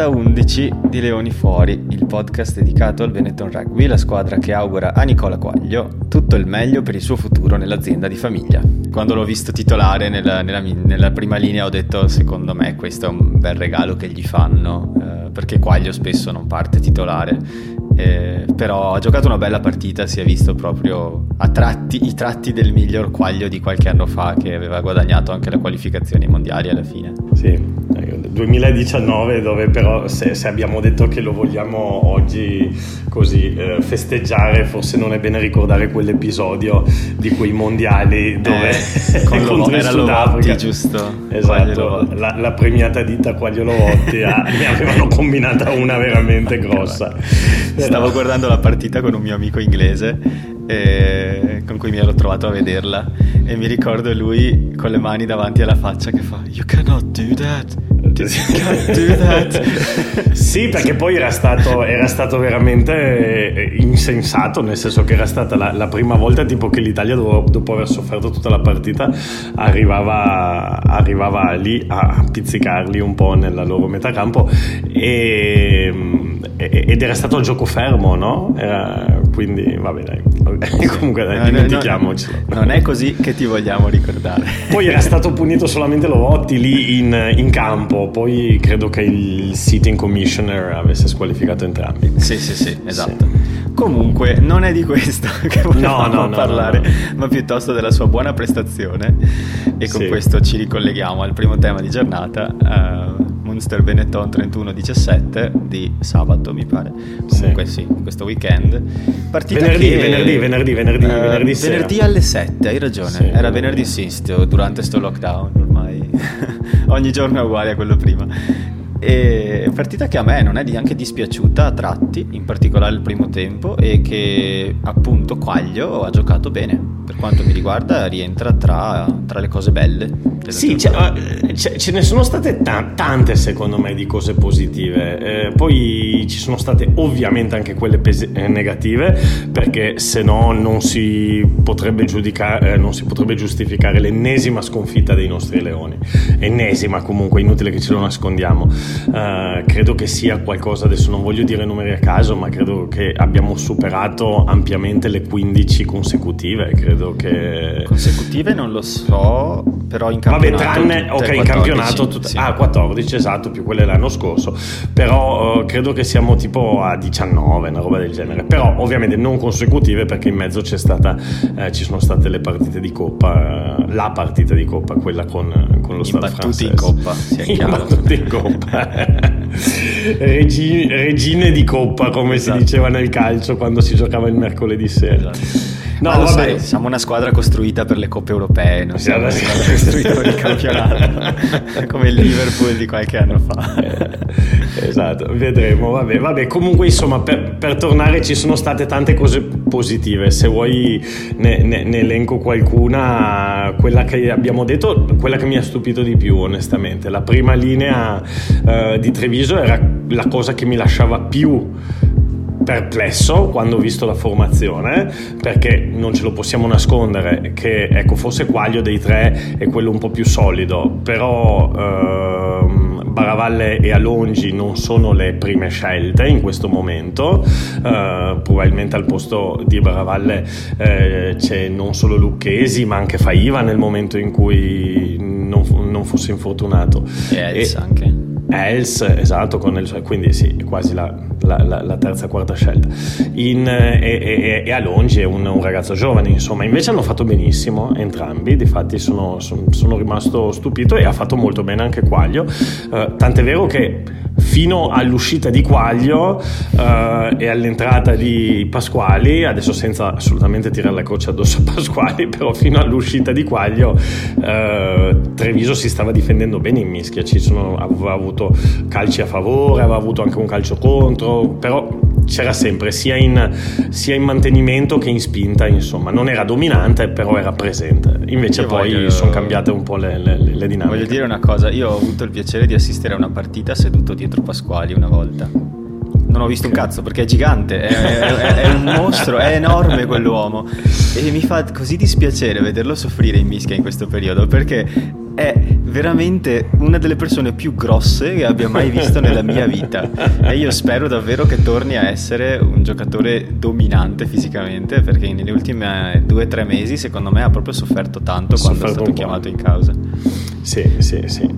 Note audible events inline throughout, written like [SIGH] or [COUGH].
Puntata 11 di Leoni Fuori, il podcast dedicato al Benetton Rugby, la squadra che augura a Nicola Quaglio tutto il meglio per il suo futuro nell'azienda di famiglia. Quando l'ho visto titolare nella, nella, nella prima linea ho detto secondo me questo è un bel regalo che gli fanno, eh, perché Quaglio spesso non parte titolare eh, però ha giocato una bella partita, si è visto proprio a tratti, i tratti del miglior quaglio di qualche anno fa che aveva guadagnato anche le qualificazioni mondiali alla fine. Sì, 2019 dove però se, se abbiamo detto che lo vogliamo oggi così eh, festeggiare forse non è bene ricordare quell'episodio di quei mondiali dove eh, [LAUGHS] con contro era Lovotti giusto esatto. La, la, premiata ditta Quaglio Lovotti [LAUGHS] ne avevano combinata una veramente grossa. Stavo guardando la partita con un mio amico inglese eh, con cui mi ero trovato a vederla e mi ricordo lui con le mani davanti alla faccia che fa You cannot do that sì, perché poi era stato, era stato, veramente eh, insensato, nel senso che era stata la, la prima volta tipo che l'Italia dopo, dopo, aver sofferto tutta la partita arrivava, arrivava lì a pizzicarli un po' nella loro metà campo e, ed era stato gioco fermo, no? Era, quindi vabbè dai, [LAUGHS] comunque dai, dimentichiamoci. No, non è così che ti vogliamo ricordare. Poi era stato punito solamente Lovotti lì in, in campo poi credo che il sitting commissioner avesse squalificato entrambi. Sì, sì, sì, esatto. Sì. Comunque non è di questo [LAUGHS] che volevamo no, no, parlare, no, ma piuttosto della sua buona prestazione e con sì. questo ci ricolleghiamo al primo tema di giornata, uh, Munster Benetton 31-17 di sabato mi pare. Comunque sì, sì questo weekend. Partita venerdì, che, venerdì, venerdì, venerdì, uh, venerdì, venerdì alle 7, hai ragione. Sì, Era venerdì sì, durante sto lockdown ormai. [LAUGHS] Ogni giorno è uguale a quello prima. E partita che a me non è neanche dispiaciuta a tratti, in particolare il primo tempo, e che appunto Quaglio ha giocato bene. Per quanto mi riguarda, rientra tra, tra le cose belle. Sì, ce, eh, ce, ne sono state t- tante secondo me di cose positive. Eh, poi ci sono state ovviamente anche quelle pes- eh, negative, perché se no non si potrebbe giudicare, eh, non si potrebbe giustificare l'ennesima sconfitta dei nostri leoni. Ennesima comunque, inutile che ce lo nascondiamo. Uh, credo che sia qualcosa, adesso non voglio dire numeri a caso, ma credo che abbiamo superato ampiamente le 15 consecutive. Credo che. Consecutive non lo so, però in campionato. Vabbè, tranne. Ok, 14, in campionato. Tut- sì. Ah, 14, esatto, più quelle l'anno scorso. Però uh, credo che siamo tipo a 19, una roba del genere. Però ovviamente non consecutive perché in mezzo c'è stata, eh, ci sono state le partite di Coppa, uh, la partita di Coppa, quella con, con lo Stade francese. [LAUGHS] in Coppa, sia chiaro. in Coppa. Regi- regine di coppa, come esatto. si diceva nel calcio quando si giocava il mercoledì sera. Esatto. No, vabbè. Sai, siamo una squadra costruita per le coppe europee, non siamo una squadra [LAUGHS] costruita per il campionato, [LAUGHS] come il Liverpool di qualche anno fa. Eh, esatto, vedremo. Vabbè, vabbè. Comunque, insomma, per, per, tornare ci sono state tante cose positive. Se vuoi ne, ne, ne, elenco qualcuna, quella che abbiamo detto, quella che mi ha stupito di più, onestamente. La prima linea uh, di Treviso era la cosa che mi lasciava più perplesso quando ho visto la formazione perché non ce lo possiamo nascondere che ecco forse Quaglio dei tre è quello un po' più solido però ehm, Baravalle e Alongi non sono le prime scelte in questo momento. Eh, probabilmente al posto di Baravalle eh, c'è non solo Lucchesi ma anche Faiva nel momento in cui non, non fosse infortunato. E Els anche Els, esatto, il, quindi sì, è quasi la, la, la, la terza quarta scelta. In, e, e, e Alongi è un, un, ragazzo giovane, insomma, invece hanno fatto benissimo entrambi, difatti sono, sono, sono rimasto stupito e ha fatto molto bene anche Quaglio, uh, tant'è vero che fino all'uscita di Quaglio uh, e all'entrata di Pasquali, adesso senza assolutamente tirare la croce addosso a Pasquali, [LAUGHS] però fino all'uscita di Quaglio uh, Treviso si stava difendendo bene in mischia, ci sono, aveva avuto calci a favore, aveva avuto anche un calcio contro, però c'era sempre sia in, sia in mantenimento che in spinta, insomma, non era dominante, però era presente. Invece io poi voglio... sono cambiate un po' le, le, le dinamiche. Voglio dire una cosa, io ho avuto il piacere di assistere a una partita seduto dietro Pasquali una volta. Non ho visto un cazzo perché è gigante, è, è, è, un mostro, è enorme quell'uomo. E mi fa così dispiacere vederlo soffrire in mischia in questo periodo perché è veramente una delle persone più grosse che abbia mai [LAUGHS] visto nella mia vita e io spero davvero che torni a essere un giocatore dominante fisicamente perché negli ultimi due o tre mesi secondo me ha proprio sofferto tanto quando è stato chiamato in causa. Sì, sì, sì.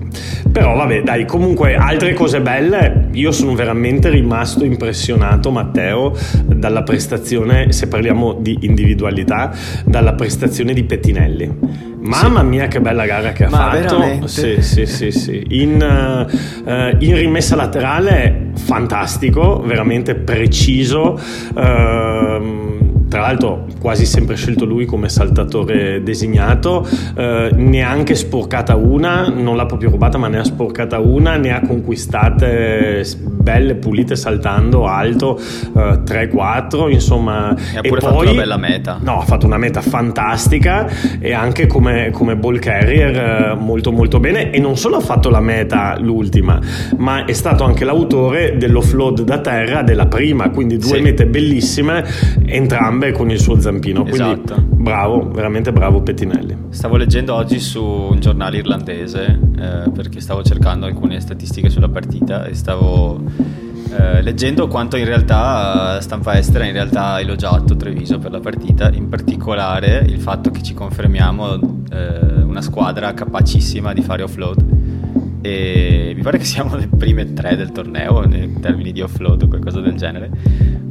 Però vabbè, dai, comunque altre cose belle, io sono veramente rimasto impressionato, Matteo, dalla prestazione, se parliamo di individualità, dalla prestazione di Pettinelli. Mamma sì. mia che bella gara che ha Ma fatto. Veramente? Sì, sì, sì, sì. In, uh, in, rimessa laterale fantastico, veramente preciso. Uh, tra l'altro quasi sempre scelto lui come saltatore designato, eh, neanche sporcata una, non l'ha proprio rubata ma ne ha sporcata una, ne ha conquistate belle, pulite saltando alto, eh, 3-4, insomma. E ha pure e fatto poi, una bella meta. No, ha fatto una meta fantastica e anche come, come ball carrier eh, molto molto bene e non solo ha fatto la meta l'ultima, ma è stato anche l'autore dell'offload da terra della prima, quindi due sì. mete bellissime, entrambe gambe con il suo zampino. Quindi esatto. bravo, veramente bravo Pettinelli. Stavo leggendo oggi su un giornale irlandese eh, perché stavo cercando alcune statistiche sulla partita e stavo eh, leggendo quanto in realtà stampa estera in realtà ha elogiato Treviso per la partita, in particolare il fatto che ci confermiamo eh, una squadra capacissima di fare offload e mi pare che siamo le prime tre del torneo in termini di offload o qualcosa del genere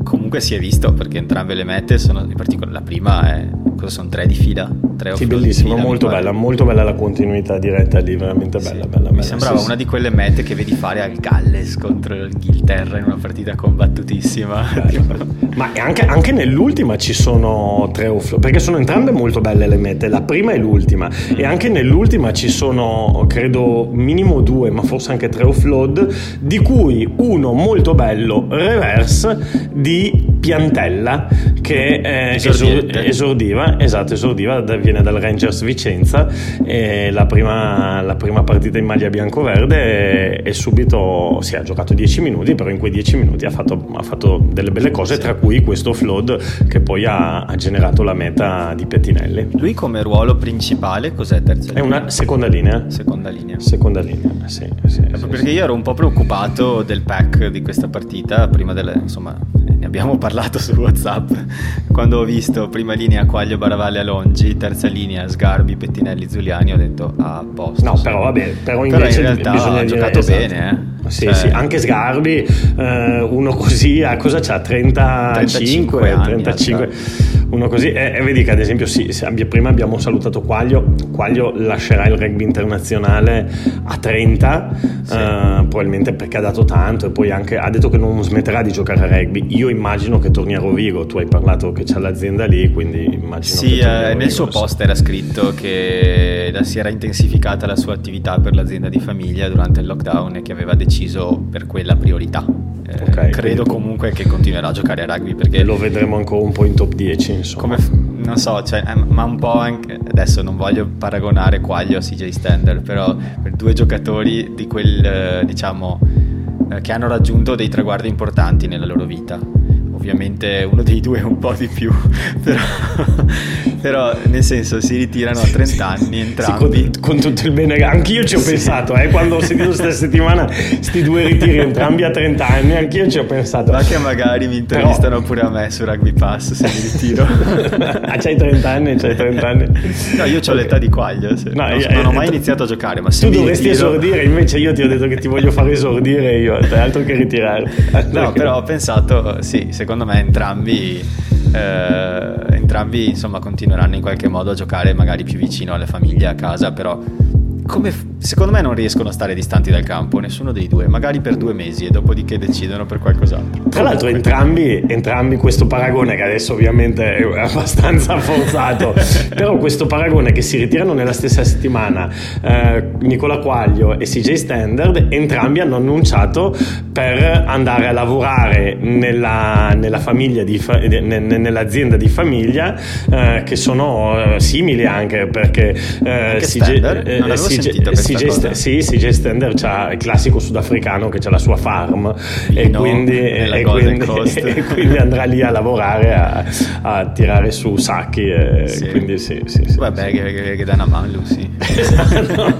comunque si è visto perché entrambe le mete sono in particolare la prima è cosa sono tre di fila? Tre sì bellissimo fila, molto bella molto bella la continuità diretta lì veramente bella, sì, bella, mi sembrava sì, una di quelle mete che vedi fare al Galles contro l'Inghilterra in una partita combattutissima. [LAUGHS] Ma anche, anche, nell'ultima ci sono tre offload perché sono entrambe molto belle le mete la prima e l'ultima. Mm. e anche nell'ultima ci sono credo minimo due ma forse anche tre offload di cui uno molto bello reverse di Piantella che eh, esordiva, esatto, esordiva, viene dal Rangers Vicenza, la prima, la, prima, partita in maglia bianco-verde e, e, subito si ha giocato 10 minuti, però in quei 10 minuti ha fatto, ha fatto delle belle cose, sì. tra cui questo flood che poi ha, ha, generato la meta di Pettinelli. Lui come ruolo principale cos'è terza linea? È una seconda linea. Seconda linea. Seconda linea, sì. sì, sì perché io ero un po' preoccupato del pack di questa partita, prima delle, insomma, ne abbiamo parlato su WhatsApp quando ho visto prima linea Quaglio Baravalle Alongi, terza linea Sgarbi, Pettinelli, Zuliani, ho detto ah, posto. No, però vabbè, però però in realtà ha giocato esatto. bene, eh. Sì, cioè, sì, anche Sgarbi, eh, uno così, a cosa c'ha? 35, 35, anni, 35 uno così. E, e, vedi che ad esempio, sì, prima abbiamo salutato Quaglio, Quaglio lascerà il rugby internazionale a 30, sì. eh, probabilmente perché ha dato tanto e poi anche ha detto che non smetterà di giocare a rugby. Io immagino che torni a Rovigo, tu hai parlato che c'è l'azienda lì, quindi immagino sì, eh, nel suo post era scritto che si era intensificata la sua attività per l'azienda di famiglia durante il lockdown e che aveva deciso per quella priorità. Eh, okay, credo comunque che continuerà a giocare a rugby perché lo vedremo ancora un po' in top 10 insomma. come non so cioè, eh, ma un po' anche adesso non voglio paragonare Quaglio a CJ Stander però per due giocatori di quel eh, diciamo eh, che hanno raggiunto dei traguardi importanti nella loro vita ovviamente uno dei due un po' di più, [LAUGHS] però, però nel senso si ritirano a 30 anni entrambi. Sì, con, con, tutto il bene, anch'io ci ho sì. pensato, eh, quando ho sentito questa [LAUGHS] settimana sti due ritiri entrambi a 30 anni, anch'io ci ho pensato. Ma che magari mi intervistano però... pure a me su Rugby Pass se mi ritiro. [LAUGHS] ah, c'hai 30 anni, c'hai 30 anni. No, io ho okay. l'età di quaglia, sì. no, non, io, non, ho mai iniziato a giocare, ma se Tu dovresti ritiro... esordire, invece io ti ho detto che ti voglio fare esordire io, altro che ritirarti. No, però ho pensato, sì, secondo me entrambi, eh, entrambi insomma, continueranno in qualche modo a giocare magari più vicino alle famiglie a casa, però come, secondo me non riescono a stare distanti dal campo, nessuno dei due, magari per due mesi e dopodiché decidono per qualcos'altro. Tra l'altro entrambi, entrambi questo paragone, che adesso ovviamente è abbastanza [LAUGHS] forzato, però questo paragone che si ritirano nella stessa settimana, eh, Nicola Quaglio e CJ Standard, entrambi hanno annunciato per andare a lavorare nella, nella famiglia di, nell'azienda di famiglia, eh, che sono eh, simili anche perché eh, CJ, eh, sentito questa CJ, cosa? Sì, CJ Stender c'ha il classico sudafricano che ha la sua farm e quindi, e, quindi, [LAUGHS] e quindi, andrà lì a lavorare a, a tirare su sacchi. Sì. Quindi sì, sì, sì Vabbè, sì. Che, che, dà una mano Lucy. Esatto.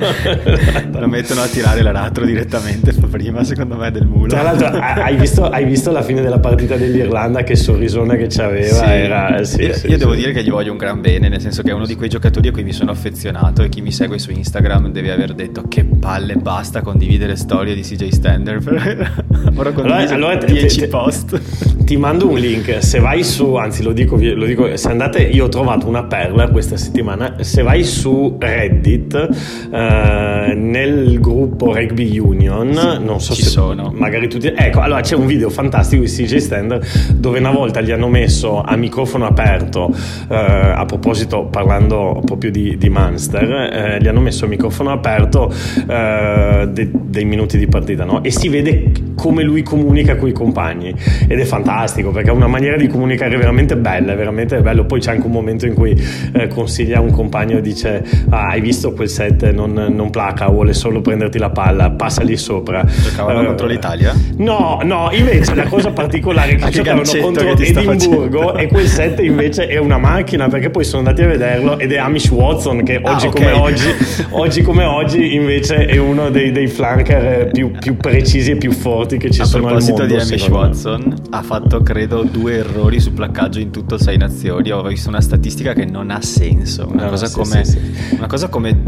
[LAUGHS] Lo mettono a tirare l'aratro direttamente prima, secondo me, del mulo. Tra l'altro, hai visto, hai visto la fine della partita dell'Irlanda? Che sorrisone che c'aveva. Sì. Era, sì, io, io devo dire che gli voglio un gran bene, nel senso che è uno di quei giocatori a cui mi sono affezionato e chi mi segue su Instagram deve aver detto che palle basta condividere storie di CJ Stander. [LAUGHS] Ora condiviso allora, allora 10 post. [LAUGHS] Ti mando un link, se vai su, anzi lo dico, lo dico, se andate, io ho trovato una perla questa settimana, se vai su Reddit eh, nel gruppo Rugby Union, sì, non so se sono. magari tutti... Ecco, allora c'è un video fantastico di CJ Stander dove una volta gli hanno messo a microfono aperto, eh, a proposito parlando proprio di, di Munster, eh, gli hanno messo il microfono aperto eh, de, dei minuti di partita no? e si vede come lui comunica con i compagni ed è fantastico perché ha una maniera di comunicare veramente bella, veramente bello. Poi c'è anche un momento in cui eh, consiglia a un compagno e dice ah, hai visto quel set, non, non, placa, vuole solo prenderti la palla, passa lì sopra. Giocavano uh, contro l'Italia? No, no, invece la cosa particolare è che [LAUGHS] giocavano contro Edimburgo e quel set invece è una macchina perché poi sono andati a vederlo ed è Amish Watson che oggi, ah, okay. come, oggi, oggi come oggi invece è uno dei, dei flanker più, più, precisi e più forti che ci a sono al mondo. A proposito di Amish Watson, ha fatto credo due errori su placcaggio in tutto sei nazioni. Ho visto una statistica che non ha senso. Una, no, cosa, sì, come, sì, sì. una cosa come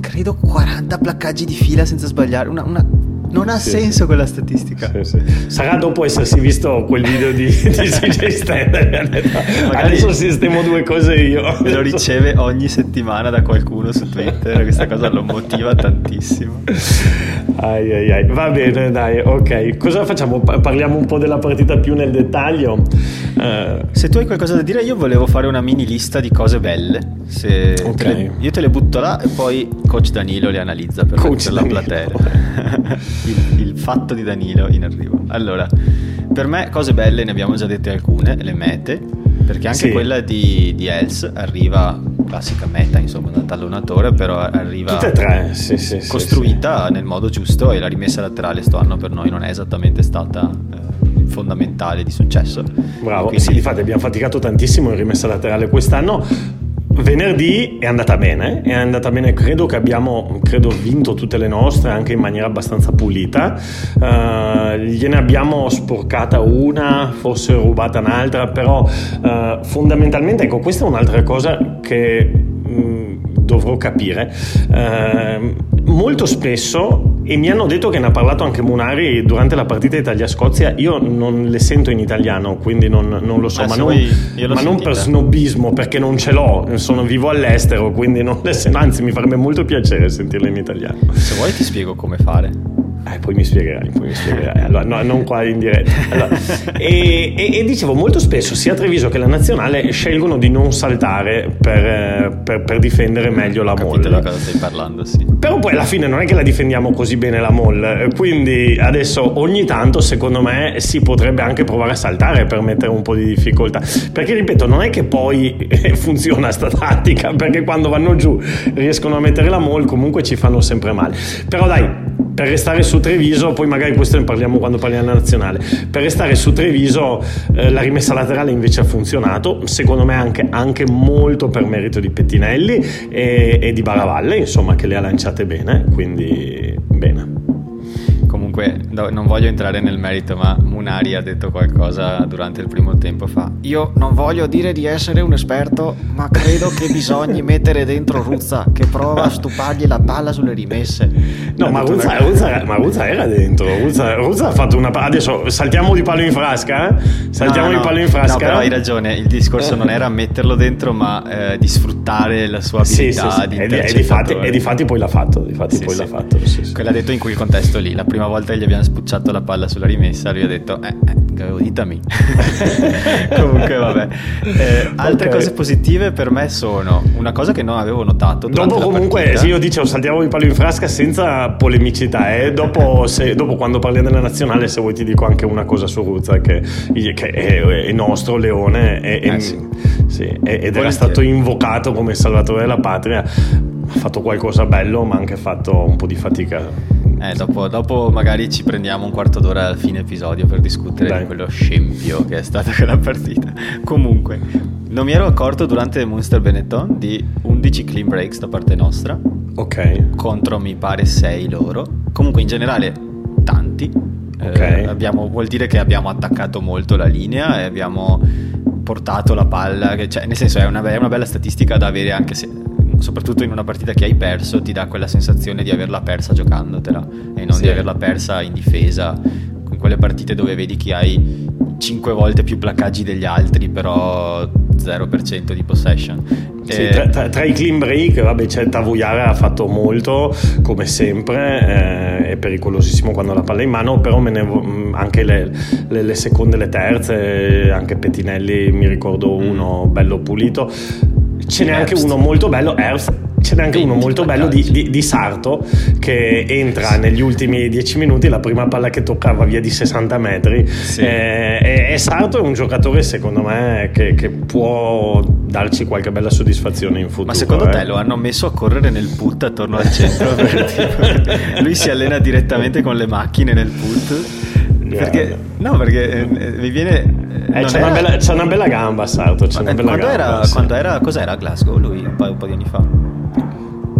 credo 40 placcaggi di fila senza sbagliare. Una, una non ha sì, senso sì. quella statistica. Sì, Sarà dopo essersi visto quel video di, [LAUGHS] di CJ Standard. Adesso sistemo due cose io. Me lo riceve ogni settimana da qualcuno su Twitter. Questa cosa lo motiva tantissimo. Ai, ai, ai. Va bene, dai, ok. Cosa facciamo? Parliamo un po' della partita più nel dettaglio. Uh, Se tu hai qualcosa da dire, io volevo fare una mini lista di cose belle. Se okay. te le, io te le butto là e poi coach Danilo le analizza per, per la platea. [LAUGHS] il, il, fatto di Danilo in arrivo. Allora, per me cose belle ne abbiamo già dette alcune, le mete, perché anche sì. quella di, di Els arriva classica meta, insomma, da tallonatore, però arriva Tutte tre, sì, sì, costruita nel modo giusto e la rimessa laterale sto anno per noi non è esattamente stata eh, fondamentale di successo. Bravo, quindi... sì, infatti abbiamo faticato tantissimo in rimessa laterale quest'anno Venerdì è andata bene, è andata bene, credo che abbiamo credo, vinto tutte le nostre anche in maniera abbastanza pulita, uh, gliene abbiamo sporcata una, forse rubata un'altra, però uh, fondamentalmente ecco questa è un'altra cosa che mh, mm, dovrò capire. Uh, molto spesso e mi hanno detto che ne ha parlato anche Munari durante la partita Italia-Scozia. Io non le sento in italiano, quindi non, non lo so, eh, ma, non, ma non, per snobismo, perché non ce l'ho. Sono vivo all'estero, quindi non le sento. Anzi, mi farebbe molto piacere sentirle in italiano. Se vuoi, ti spiego come fare. Eh, poi mi spiegherai, poi mi spiegherai. Allora, no, non qua in diretta. Allora, e, e, e, dicevo, molto spesso sia Treviso che la nazionale scelgono di non saltare per, per, per difendere meglio la Capite moll. di cosa stai parlando, sì. Però poi alla fine non è che la difendiamo così bene la moll. Quindi adesso ogni tanto, secondo me, si potrebbe anche provare a saltare per mettere un po' di difficoltà. Perché ripeto, non è che poi [LAUGHS] funziona sta tattica, perché quando vanno giù riescono a mettere la moll, comunque ci fanno sempre male. Però dai, per restare su Treviso, poi magari questo ne parliamo quando parliamo della nazionale, per restare su Treviso eh, la rimessa laterale invece ha funzionato, secondo me anche, anche molto per merito di Pettinelli e, e di Baravalle, insomma che le ha lanciate bene, quindi bene comunque no, non voglio entrare nel merito, ma Munari ha detto qualcosa durante il primo tempo fa. Io non voglio dire di essere un esperto, ma credo che bisogni [LAUGHS] mettere dentro Ruzza che prova a stupargli la palla sulle rimesse. No, ma Ruzza, una... Ruzza, ma Ruzza, era dentro. Ruzza, Ruzza, ha fatto una palla. Adesso saltiamo di palo in frasca. Eh? Saltiamo no, no, di palo in frasca. No, però hai ragione. Il discorso non era metterlo dentro, ma eh, di sfruttare la sua abilità sì, sì, sì. di e, di, e, di fatti, e di fatti poi l'ha fatto. Di fatti poi l'ha fatto. Sì, sì. L'ha detto in quel contesto lì. La prima volta volta gli abbiamo spucciato la palla sulla rimessa, lui ha detto, eh, eh gauditami. [LAUGHS] Comunque, vabbè. Eh, altre okay. cose positive per me sono una cosa che non avevo notato. Dopo, comunque, partita. sì, io dicevo, saltiamo il palo in frasca senza polemicità. Eh. Dopo, se, dopo, quando parliamo della nazionale, se vuoi, ti dico anche una cosa su Ruzza, che, che è, è, nostro leone è, eh, sì. Sì, ed era stato invocato come salvatore della patria ha fatto qualcosa bello, ma ha anche fatto un po' di fatica. Eh, dopo, dopo, magari ci prendiamo un quarto d'ora al fine episodio per discutere Dai. di quello scempio che è stata [LAUGHS] quella partita. Comunque, non mi ero accorto durante Monster Benetton di 11 clean breaks da parte nostra. Ok. Contro mi pare 6 loro. Comunque in generale tanti. Okay. Eh, abbiamo, vuol dire che abbiamo attaccato molto la linea e abbiamo portato la palla, che, cioè, nel senso è una, è una, bella statistica da avere anche se, soprattutto in una partita che hai perso, ti dà quella sensazione di averla persa giocandotela e non sì. di averla persa in difesa, con quelle partite dove vedi che hai 5 volte più placcaggi degli altri, però 0% di possession. Sì, e... tra, tra, tra, i clean break, vabbè, c'è Tavuyara ha fatto molto, come sempre, eh, è pericolosissimo quando la palla è in mano, però me ne, mm, anche le, le, le, seconde le terze, anche Pettinelli mi ricordo mm. uno bello pulito. Ce n'è anche uno molto bello, Earth ce n'è anche uno molto bello di, di, di, Sarto che entra negli ultimi 10 minuti, la prima palla che toccava via di 60 metri. Sì. Eh, e, e, Sarto è un giocatore, secondo me, che, che, può darci qualche bella soddisfazione in futuro. Ma secondo eh. te lo hanno messo a correre nel put attorno al centro? [LAUGHS] lui si allena direttamente con le macchine nel put? Perché, no, perché eh, mi viene. Eh, c'è, era... una bella, c'è, una bella, gamba, Sarto. C'è una bella quando, gamba, era, sì. quando era, cos'era a Glasgow lui un po', un po' di anni fa?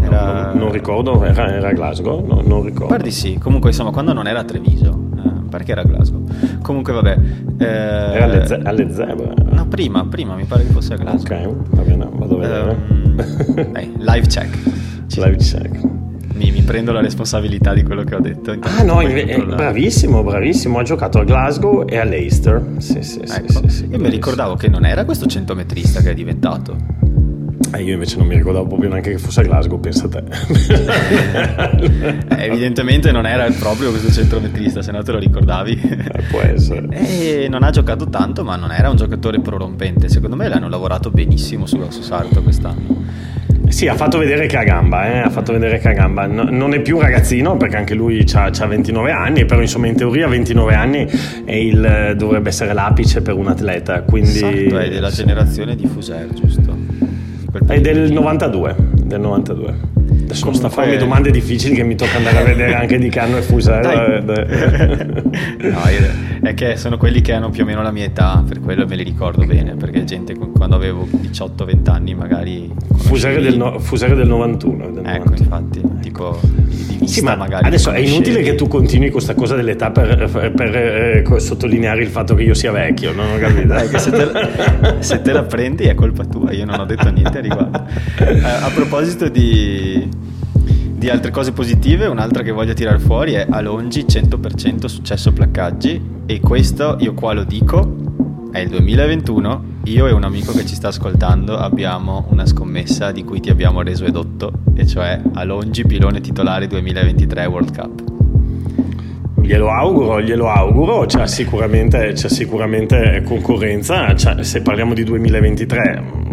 Era... Non, non, ricordo, era, era Glasgow, no, non ricordo. Guardi sì, comunque insomma quando non era a Treviso, eh, perché era Glasgow. Comunque vabbè. Eh, era alle, ze- alle Zebre? No, prima, prima mi pare che fosse a Glasgow. Ok, va bene, vado a vedere. Um, dai, live check. Ci live check. Mi, mi, prendo la responsabilità di quello che ho detto. Ah no, inve- bravissimo, bravissimo. Ha giocato a Glasgow e a Leicester. Sì, sì, ecco. sì, sì, Io mi ricordavo che non era questo centometrista che è diventato. Eh, io invece non mi ricordavo proprio neanche che fosse a Glasgow, pensa a te. [LAUGHS] eh, evidentemente non era proprio questo centrometrista, se no te lo ricordavi. Eh, può essere. [LAUGHS] E non ha giocato tanto, ma non era un giocatore prorompente. Secondo me l'hanno lavorato benissimo su, su Sarto quest'anno. Sì, ha fatto vedere che ha gamba, eh? ha fatto vedere che ha gamba. No, non è più un ragazzino perché anche lui ha 29 anni, però insomma in teoria 29 anni il, dovrebbe essere l'apice per un atleta. Quindi... Esatto, è della generazione di Fuser, giusto? È del 92, del 92. Adesso non sta a farmi domande difficili che mi tocca andare a vedere anche di che anno è fusa. Eh? [LAUGHS] è che sono quelli che hanno più o meno la mia età, per quello me li ricordo bene, perché gente quando avevo 18-20 anni magari... Fusare del, no, fusare del 91. Del ecco, 91. infatti, tipo di vista sì, ma magari. Adesso è inutile che tu continui questa cosa dell'età per, per, per eh, sottolineare il fatto che io sia vecchio, non ho capito. Dai, se, te la, se, te la, prendi è colpa tua, io non ho detto niente a riguardo. Eh, a proposito di, di altre cose positive, un'altra che voglio tirare fuori è Alongi 100% successo placcaggi e questo io qua lo dico, è il 2021 io e un amico che ci sta ascoltando abbiamo una scommessa di cui ti abbiamo reso edotto, e cioè Alongi pilone titolare 2023 World Cup. Glielo auguro, glielo auguro, c'è sicuramente, c'è sicuramente concorrenza, c'è, se parliamo di 2023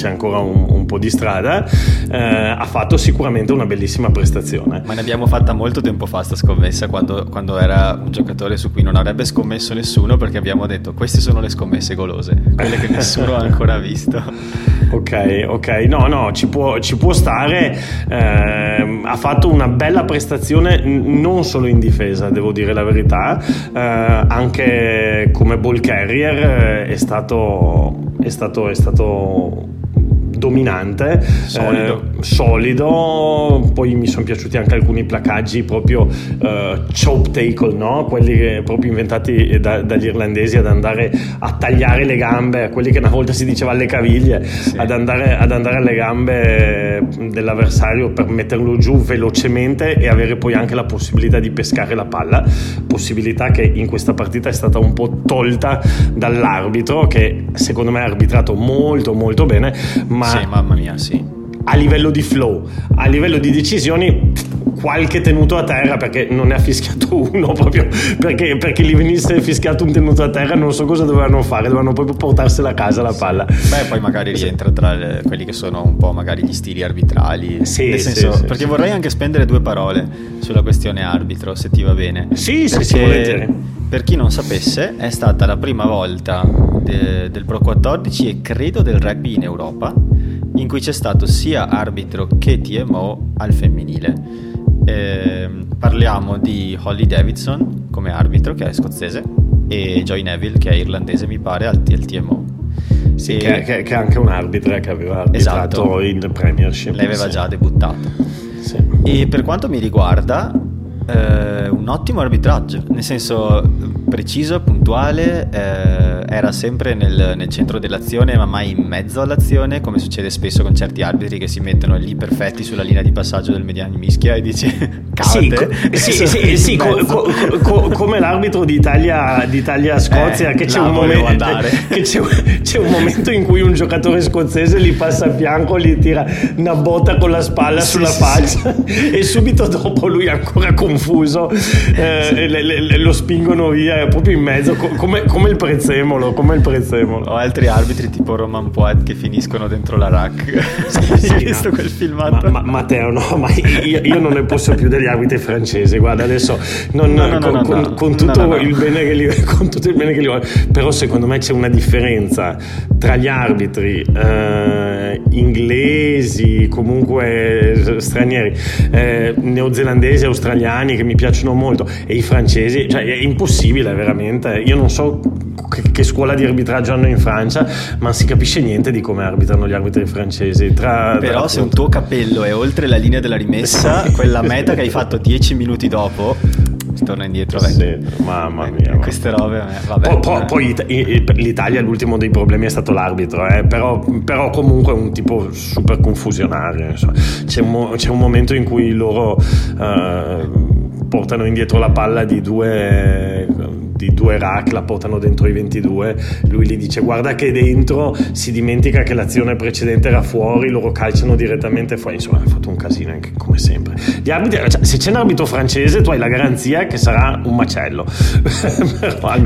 c'è ancora un, un po' di strada, eh, ha fatto sicuramente una bellissima prestazione. Ma ne abbiamo fatta molto tempo fa sta scommessa, quando, quando era un giocatore su cui non avrebbe scommesso nessuno, perché abbiamo detto queste sono le scommesse golose, quelle che nessuno ha ancora visto. [LAUGHS] Ok, ok, no, no, ci può, ci può stare, eh, ha fatto una bella prestazione non solo in difesa, devo dire la verità, eh, anche come ball carrier eh, è stato, è stato, è stato dominante, solido. Solido. poi mi sono piaciuti anche alcuni placaggi proprio eh, chop tackle, no? quelli proprio inventati da, dagli irlandesi ad andare a tagliare le gambe, quelli che una volta si diceva alle caviglie, sì. ad, andare, ad andare alle gambe dell'avversario per metterlo giù velocemente e avere poi anche la possibilità di pescare la palla, possibilità che in questa partita è stata un po' tolta dall'arbitro che secondo me ha arbitrato molto molto bene, ma sì, mamma mia, sì. A livello di flow, a livello di decisioni, qualche tenuto a terra perché non ne ha fischiato [LAUGHS] uno proprio perché, perché gli venisse fischiato un tenuto a terra non so cosa dovevano fare dovevano proprio portarsela a casa la palla. Beh poi magari rientra tra le, quelli che sono un po' magari gli stili arbitrali. Sì, nel senso, sì, perché sì, vorrei anche spendere due parole sulla questione arbitro se ti va bene. Sì sì sì volentieri. per chi non sapesse è stata la prima volta de, del Pro 14 e credo del rugby in Europa in cui c'è stato sia arbitro che TMO al femminile. Eh, parliamo di Holly Davidson come arbitro, che è scozzese, e Joy Neville, che è irlandese, mi pare, al, TMO. Sì, che, che, che, è anche un arbitro che aveva arbitrato esatto. in Premiership. Lei aveva sì. già debuttato. Sì. E per quanto mi riguarda, eh, un ottimo arbitraggio, nel senso preciso, puntuale, eh, era sempre nel, nel, centro dell'azione ma mai in mezzo all'azione come succede spesso con certi arbitri che si mettono lì perfetti sulla linea di passaggio del mediani mischia e dici [LAUGHS] cavate [LAUGHS] sì, sì, sì, sì co- co- co- come l'arbitro d'Italia, d'Italia-Scozia eh, che, c'è un, momento, [LAUGHS] che c'è, c'è un momento in cui un giocatore scozzese gli passa a fianco gli tira una botta con la spalla sulla faccia e subito dopo lui ancora confuso eh, le, le, lo spingono via proprio in mezzo, come, come, il prezzemolo, come il prezzemolo. O altri arbitri tipo Roman Poet che finiscono dentro la rack. Sì, [LAUGHS] Hai visto no. quel filmato? Ma, ma, Matteo, no, ma io, io, non ne posso più degli arbitri francesi. Guarda, adesso non, no, con, con, con, tutto il bene che li, con tutto il bene che li voglio, però secondo me c'è una differenza tra gli arbitri eh, inglesi, comunque stranieri, eh, neozelandesi, australiani che mi piacciono molto e i francesi, cioè è impossibile veramente. Io non so che, che, scuola di arbitraggio hanno in Francia, ma non si capisce niente di come arbitrano gli arbitri francesi. Tra, Però tra se un tuo capello è oltre la linea della rimessa, quella meta che hai fatto 10 minuti dopo torna indietro sì, mamma eh, mia queste robe vabbè, poi, poi, poi, l'Italia l'ultimo dei problemi è stato l'arbitro eh, però, però, comunque è un tipo super confusionario c'è un, c'è un, momento in cui loro uh, portano indietro la palla di due di due rack, la portano dentro i 22, lui gli dice guarda che dentro si dimentica che l'azione precedente era fuori, loro calciano direttamente fuori, insomma ha fatto un casino anche come sempre. Arbitri, cioè, se c'è un arbitro francese tu hai la garanzia che sarà un macello. [LAUGHS]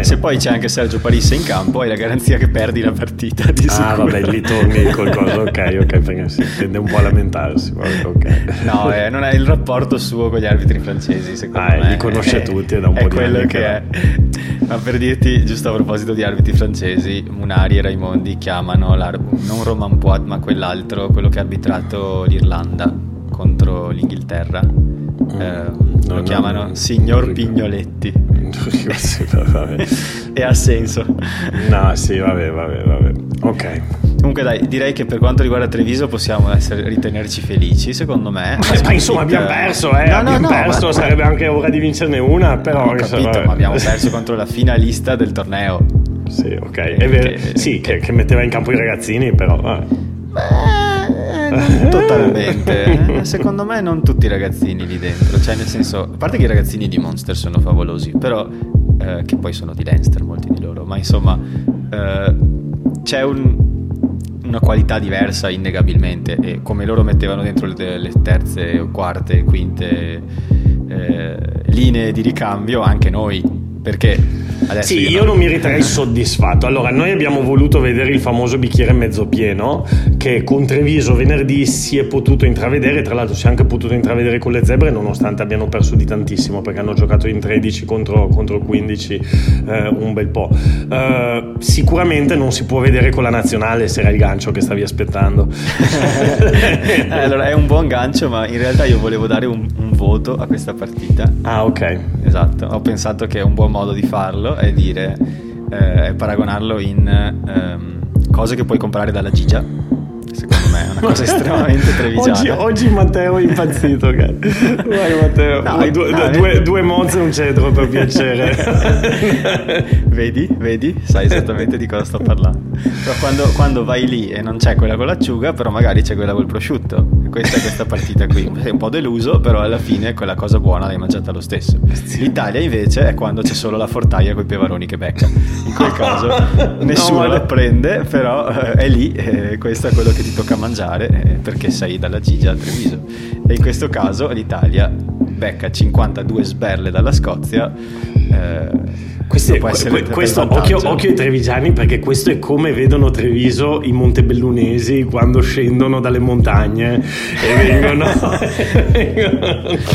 se poi c'è anche Sergio Parisse in campo hai la garanzia che perdi la partita. Di ah vabbè, lì torni [LAUGHS] col coso, ok, ok, perché si tende un po' a lamentarsi. Okay. No, eh, non è il rapporto suo con gli arbitri francesi, secondo ah, me. Li conosce è, tutti, è da un po' di quello che è. Ma per dirti, giusto a proposito di arbitri francesi, Munari e Raimondi chiamano non Roman Poit, ma quell'altro, quello che ha arbitrato l'Irlanda contro l'Inghilterra. Mm. Eh, no, lo chiamano no, Signor Pignoletti. E ha senso. No, sì, vabbè, vabbè, vabbè. Ok. Comunque dai, direi che per quanto riguarda Treviso possiamo essere, ritenerci felici, secondo me. Ma, ma insomma abbiamo perso, eh, no, abbiamo no, perso, ma... sarebbe anche ora di vincerne una, però... Ho capito, insomma... ma abbiamo perso contro la finalista del torneo. Sì, ok, è vero. Che, sì, che, che, metteva in campo i ragazzini, però... Vabbè. Beh, non totalmente. Secondo me non tutti i ragazzini lì dentro, cioè nel senso, a parte che i ragazzini di Monster sono favolosi, però eh, che poi sono di Leinster molti di loro, ma insomma eh, c'è un una qualità diversa innegabilmente e come loro mettevano dentro le, le terze, quarte, quinte eh, linee di ricambio, anche noi, perché Adesso sì, io, io non... mi riterrei soddisfatto. Allora, noi abbiamo voluto vedere il famoso bicchiere mezzo pieno, che con Treviso venerdì si è potuto intravedere. Tra l'altro, si è anche potuto intravedere con le zebre, nonostante abbiano perso di tantissimo, perché hanno giocato in 13 contro, contro 15 eh, un bel po'. Uh, sicuramente non si può vedere con la nazionale se era il gancio che stavi aspettando. [LAUGHS] Eh, allora, è un buon gancio, ma in realtà io volevo dare un, un voto a questa partita. Ah, ok. Esatto, ho pensato che è un buon modo di farlo è dire, eh, paragonarlo in ehm, cose che puoi comprare dalla Gigia secondo me è una cosa [LAUGHS] estremamente trevigiana. Oggi, oggi Matteo è impazzito. Vai Matteo, no, due, no, due, due monze e un cedro per piacere. [LAUGHS] vedi, vedi, sai esattamente di cosa sto parlando. Però quando, quando, vai lì e non c'è quella con l'acciuga, però magari c'è quella col prosciutto. Questa è questa partita qui. Sei un po' deluso, però alla fine quella cosa buona l'hai mangiata lo stesso. L'Italia invece è quando c'è solo la fortaia con i pevaroni che becca. In quel caso [LAUGHS] nessuno no, la prende, però eh, è lì e questo è quello che ti tocca mangiare eh, perché sei dalla Gigia a Treviso. E in questo caso l'Italia becca 52 sberle dalla Scozia. Eh, questo, questo occhio, occhio, ai trevigiani perché questo è come vedono Treviso i montebellunesi quando scendono dalle montagne e vengono, [LAUGHS]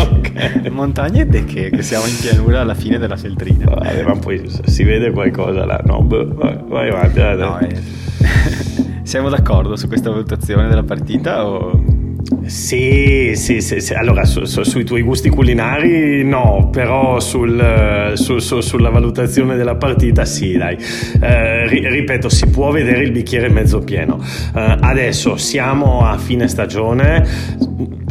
okay. montagne di che? che siamo in pianura alla fine della Feltrina Vabbè, ma poi si vede qualcosa là no, vai, vai avanti no, eh Siamo d'accordo su questa valutazione della partita o... Sì, sì, sì, sì. allora su, su, sui tuoi gusti culinari no, però sul, su, sulla valutazione della partita sì, dai. Eh, ripeto, si può vedere il bicchiere mezzo pieno. Eh, adesso siamo a fine stagione,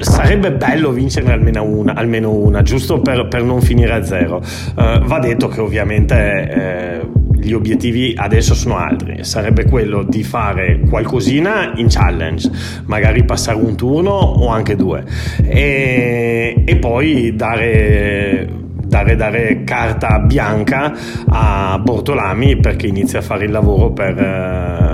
sarebbe bello vincerne almeno una, almeno una giusto per, per, non finire a zero. Eh, va detto che ovviamente eh, gli obiettivi adesso sono altri, sarebbe quello di fare qualcosina in challenge, magari passare un turno o anche due. E, e poi dare, dare, dare, carta bianca a Bortolami perché inizia a fare il lavoro per...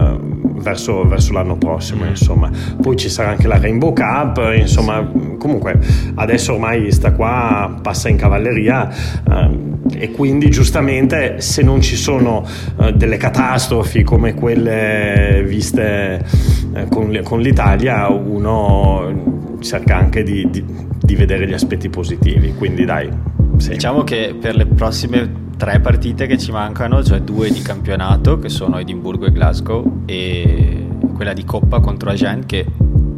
Eh, verso, verso, l'anno prossimo, insomma. Poi ci sarà anche la Rainbow Cup, insomma, comunque adesso ormai sta qua, passa in cavalleria. Eh, e quindi giustamente se non ci sono uh, delle catastrofi come quelle viste uh, con, con, l'Italia uno cerca anche di, di, di, vedere gli aspetti positivi quindi dai sì. diciamo che per le prossime tre partite che ci mancano cioè due di campionato che sono Edimburgo e Glasgow e quella di Coppa contro Agen che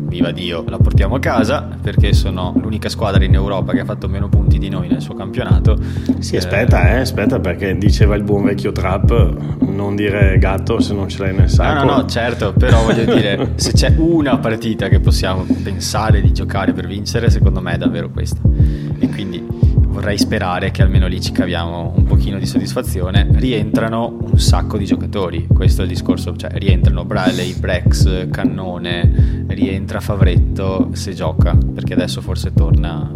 viva Dio, la portiamo a casa perché sono l'unica squadra in Europa che ha fatto meno punti di noi nel suo campionato. Sì, aspetta, eh, aspetta perché diceva il buon vecchio Trap, non dire gatto se non ce l'hai nel sacco. No, no, no, certo, però voglio dire, [LAUGHS] se c'è una partita che possiamo pensare di giocare per vincere, secondo me è davvero questa. E quindi vorrei sperare che almeno lì ci caviamo un pochino di soddisfazione. Rientrano un sacco di giocatori, questo è il discorso, cioè rientrano Bradley, Brex, Cannone, rientra Favretto se gioca, perché adesso forse torna...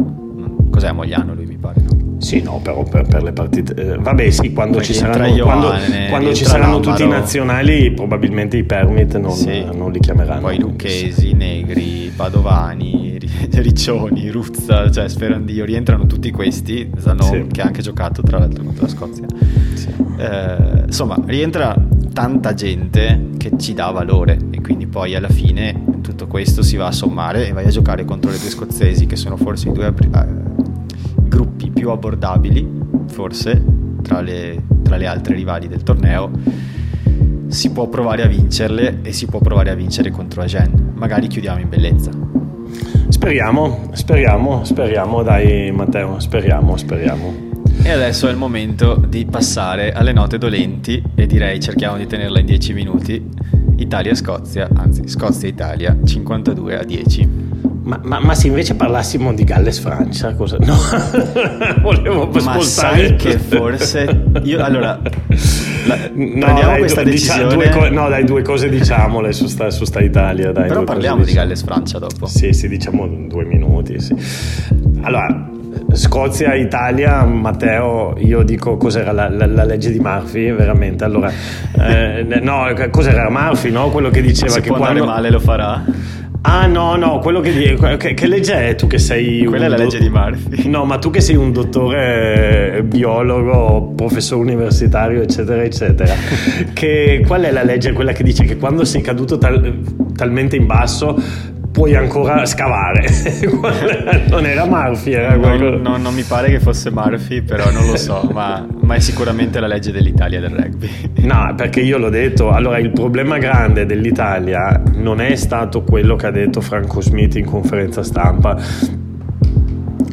Cos'è Mogliano lui mi pare? Sì, no, però per, per le partite... Eh, vabbè, sì, quando ci saranno, Ioane, quando, quando ci saranno tutti i nazionali probabilmente i permit non, sì. non li chiameranno. Poi Lucchesi, Negri, Padovani, [LAUGHS] Riccioni, Ruzza, cioè Sferandio, rientrano tutti questi, Zanon sì. che ha anche giocato tra l'altro contro la Scozia. Sì. Eh, insomma, rientra tanta gente che ci dà valore e quindi poi alla fine tutto questo si va a sommare e vai a giocare contro le due scozzesi che sono forse i due eh, gruppi più abbordabili, forse, tra le, tra le altre rivali del torneo si può provare a vincerle e si può provare a vincere contro Agen. Magari chiudiamo in bellezza. Speriamo, speriamo, speriamo, dai Matteo, speriamo, speriamo. E adesso è il momento di passare alle note dolenti e direi cerchiamo di tenerla in 10 minuti. Italia-Scozia, anzi Scozia-Italia, 52 a 10. Ma, ma, ma, se invece parlassimo di Galles-Francia, cosa? No, [LAUGHS] volevo ma spostare. sai che forse [LAUGHS] io allora no, dai, questa decisione. Dicia, co- no, dai, due cose diciamole su sta, su sta Italia. Dai, Però parliamo di Galles-Francia dopo. Sì, sì, diciamo due minuti. Sì. Allora, Scozia, Italia, Matteo, io dico cos'era la, la, la legge di Murphy, veramente. Allora, eh, no, cos'era Murphy, no? Quello che diceva Se che può quando... male lo farà. Ah no, no, quello che, che, che legge è tu che sei... Quella è la legge do... di Murphy. No, ma tu che sei un dottore biologo, professore universitario, eccetera, eccetera. [LAUGHS] che, qual è la legge? Quella che dice che quando sei caduto tal, talmente in basso puoi ancora scavare. [LAUGHS] non era Murphy, era non, non, non, mi pare che fosse Murphy, però non lo so, ma, ma, è sicuramente la legge dell'Italia del rugby. [LAUGHS] No, perché io l'ho detto, allora il problema grande dell'Italia non è stato quello che ha detto Franco Smith in conferenza stampa,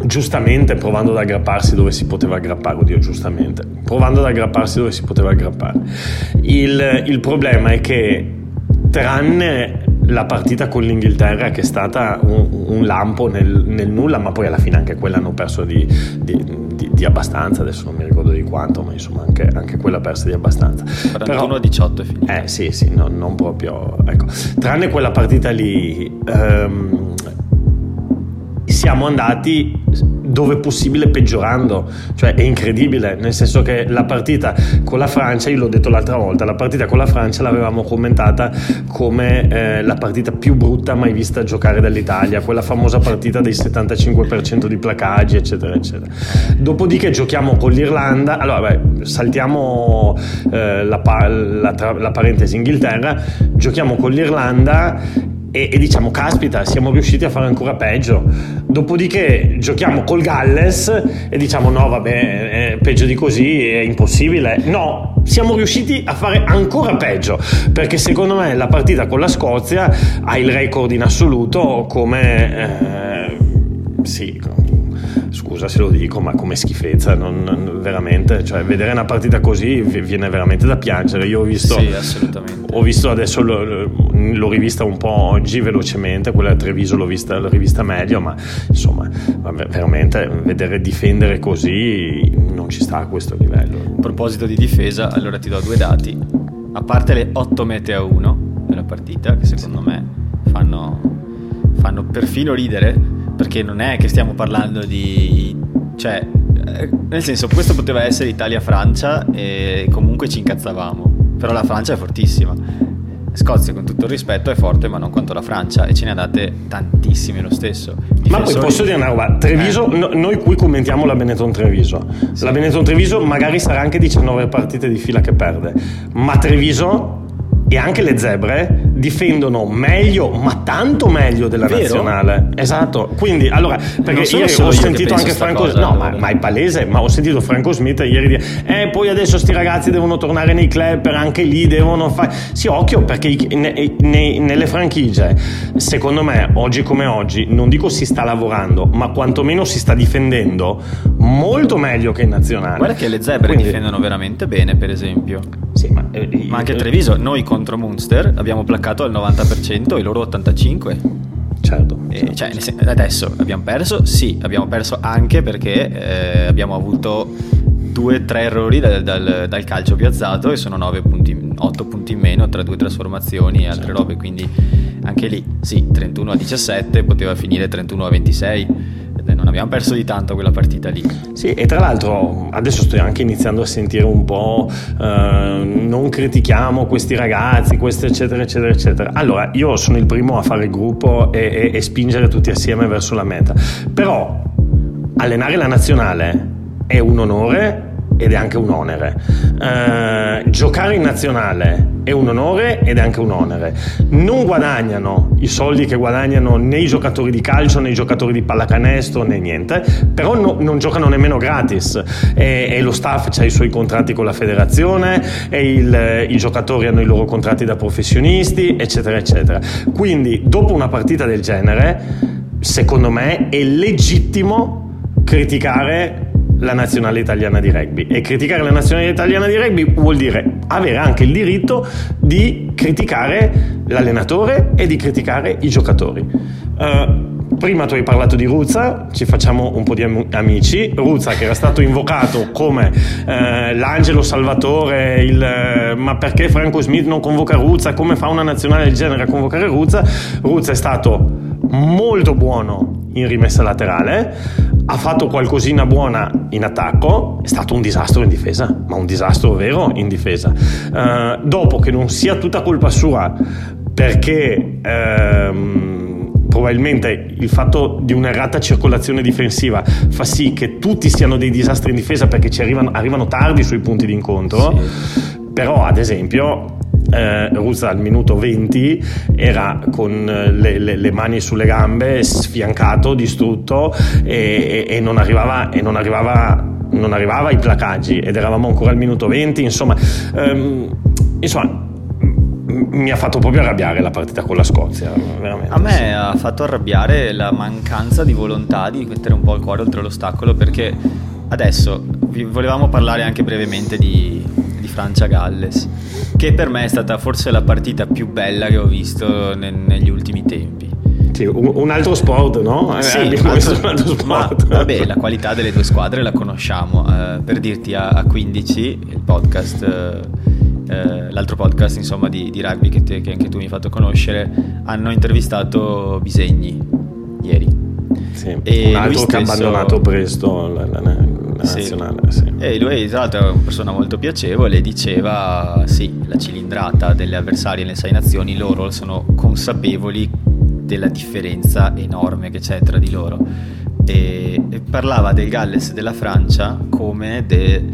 giustamente provando ad aggrapparsi dove si poteva aggrappare, oddio giustamente, provando ad aggrapparsi dove si poteva aggrappare. Il, il problema è che tranne la partita con l'Inghilterra che è stata un, un lampo nel, nel, nulla, ma poi alla fine anche quella hanno perso di, di, di, di, abbastanza, adesso non mi ricordo di quanto, ma insomma anche, anche quella persa di abbastanza. 41 18 è finito. Eh sì, sì, no, non proprio... Ecco. Tranne quella partita lì, ehm, siamo andati dove possibile peggiorando, cioè è incredibile, nel senso che la partita con la Francia, io l'ho detto l'altra volta, la partita con la Francia l'avevamo commentata come eh, la partita più brutta mai vista giocare dall'Italia, quella famosa partita dei 75% di placaggi, eccetera, eccetera. Dopodiché giochiamo con l'Irlanda, allora beh, saltiamo eh, la, la, la, la parentesi Inghilterra, giochiamo con l'Irlanda e, e, diciamo caspita siamo riusciti a fare ancora peggio. Dopodiché giochiamo col Galles e diciamo no vabbè peggio di così è impossibile. No siamo riusciti a fare ancora peggio perché secondo me la partita con la Scozia ha il record in assoluto come eh, sì scusa se lo dico, ma come schifezza, non, non, veramente, cioè vedere una partita così viene veramente da piangere. Io ho visto, sì, assolutamente. Ho visto adesso, lo, l'ho rivista un po' oggi velocemente, quella a Treviso l'ho vista, l'ho rivista meglio, ma insomma, veramente vedere difendere così non ci sta a questo livello. A proposito di difesa, allora ti do due dati. A parte le 8 mete a 1 della partita, che secondo me fanno, fanno perfino ridere perché non è che stiamo parlando di... cioè, eh, nel senso, questo poteva essere Italia-Francia e comunque ci incazzavamo, però la Francia è fortissima. Scozia, con tutto il rispetto, è forte, ma non quanto la Francia, e ce ne ha date tantissime lo stesso. Difensori... Ma poi posso dire una roba: Treviso, eh. no, noi qui commentiamo la Benetton Treviso. Sì. La Benetton Treviso magari sarà anche 19 partite di fila che perde, ma Treviso e anche le zebre difendono meglio, ma tanto meglio della Vero? nazionale. Esatto. Quindi, allora, perché ieri ho sentito anche Franco cosa, No, ma, ma, è palese, ma ho sentito Franco Smith ieri dire "Eh, poi adesso sti ragazzi devono tornare nei club, per anche lì devono fare Sì, occhio perché ne, ne, nelle franchigie, secondo me, oggi come oggi, non dico si sta lavorando, ma quantomeno si sta difendendo molto meglio che in nazionale. Guarda che le zebre Quindi, difendono veramente bene, per esempio. Sì, ma, eh, ma anche Treviso, noi con contro Munster abbiamo placcato al 90% e loro 85%. Certo, certo. Cioè, adesso abbiamo perso? Sì, abbiamo perso anche perché eh, abbiamo avuto due, tre errori dal, dal, dal, calcio piazzato e sono 9 punti, 8 punti in meno tra due trasformazioni e altre certo. robe, quindi anche lì sì, 31 a 17 poteva finire 31 a 26 abbiamo perso di tanto quella partita lì. Sì, e tra l'altro adesso sto anche iniziando a sentire un po' eh, non critichiamo questi ragazzi, questo eccetera eccetera eccetera. Allora, io sono il primo a fare gruppo e, e, e spingere tutti assieme verso la meta, però allenare la nazionale è un onore ed è anche un onere. Uh, giocare in nazionale è un onore ed è anche un onere. Non guadagnano i soldi che guadagnano né i giocatori di calcio né i giocatori di pallacanestro né niente, però no, non giocano nemmeno gratis e, e lo staff ha i suoi contratti con la federazione il, i giocatori hanno i loro contratti da professionisti, eccetera, eccetera. Quindi dopo una partita del genere, secondo me è legittimo criticare la nazionale italiana di rugby e criticare la nazionale italiana di rugby vuol dire avere anche il diritto di criticare l'allenatore e di criticare i giocatori. Uh, Prima tu hai parlato di Ruzza, ci facciamo un po' di amici. Ruzza che era stato invocato come eh, l'angelo salvatore, il, eh, ma perché Franco Smith non convoca Ruzza? Come fa una nazionale del genere a convocare Ruzza? Ruzza è stato molto buono in rimessa laterale, ha fatto qualcosina buona in attacco, è stato un disastro in difesa, ma un disastro vero in difesa. Uh, dopo che non sia tutta colpa sua, perché um, probabilmente il fatto di un'errata circolazione difensiva fa sì che tutti siano dei disastri in difesa perché ci arrivano, arrivano tardi sui punti d'incontro, sì. però ad esempio eh, Ruzza al minuto 20 era con eh, le, le, le, mani sulle gambe, sfiancato, distrutto e, e, e, non, arrivava, e non, arrivava, non, arrivava, ai placaggi ed eravamo ancora al minuto 20, insomma, ehm, insomma mi ha fatto proprio arrabbiare la partita con la Scozia. Veramente. A me sì. ha fatto arrabbiare la mancanza di volontà di mettere un po' il cuore oltre l'ostacolo perché adesso volevamo parlare anche brevemente di, Francia-Galles, che per me è stata forse la partita più bella che ho visto ne- negli ultimi tempi. Sì, un, altro sport, no? Eh, sì, eh, altro, un altro [LAUGHS] sport. Ma, vabbè, la qualità delle due squadre la conosciamo. Eh, per dirti, a, a, 15, il podcast, eh, eh, l'altro podcast insomma, di, di rugby che, te, che, anche tu mi hai fatto conoscere, hanno intervistato Bisegni ieri. Sì, e un altro che ha abbandonato presto la, la, la nazionale. Sì. E lui, tra l'altro, è una persona molto piacevole. Diceva: Sì, la cilindrata delle avversarie nelle sei nazioni, loro sono consapevoli della differenza enorme che c'è tra di loro. E, e parlava del Galles e della Francia come de,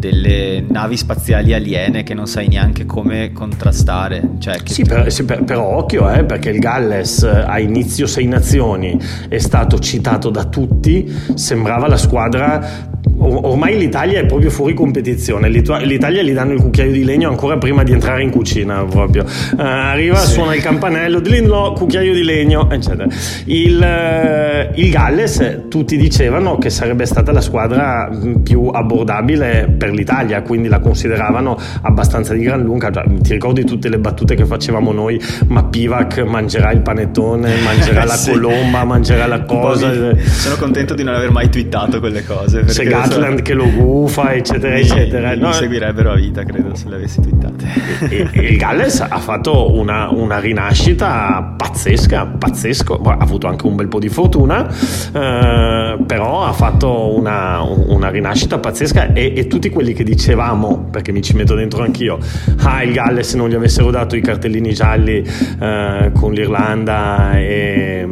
delle navi spaziali aliene che non sai neanche come contrastare. Cioè, sì, per, sì per, però occhio, eh, perché il Galles a inizio Sei Nazioni è stato citato da tutti, sembrava la squadra ormai l'Italia è proprio fuori competizione. L'Italia gli danno il cucchiaio di legno ancora prima di entrare in cucina. Proprio uh, arriva, sì. suona il campanello, Dlinlo, cucchiaio di legno, eccetera. Il, uh, il, Galles, tutti dicevano che sarebbe stata la squadra più abbordabile per l'Italia, quindi la consideravano abbastanza di gran lunga. Cioè, ti ricordi tutte le battute che facevamo noi? Ma Pivac mangerà il panettone, mangerà [LAUGHS] la sì. colomba, mangerà la cosa. Sono contento di non aver mai twittato quelle cose. Se Gatland che lo gufa, eccetera, eccetera. Mi, no? seguirebbero a vita, credo, se le avessi twittate. Il Galles ha fatto una, una rinascita pazzesca, pazzesco. ha avuto anche un bel po' di fortuna, eh, però ha fatto una, una rinascita pazzesca e, e, tutti quelli che dicevamo, perché mi ci metto dentro anch'io, ah, il Galles non gli avessero dato i cartellini gialli eh, con l'Irlanda e,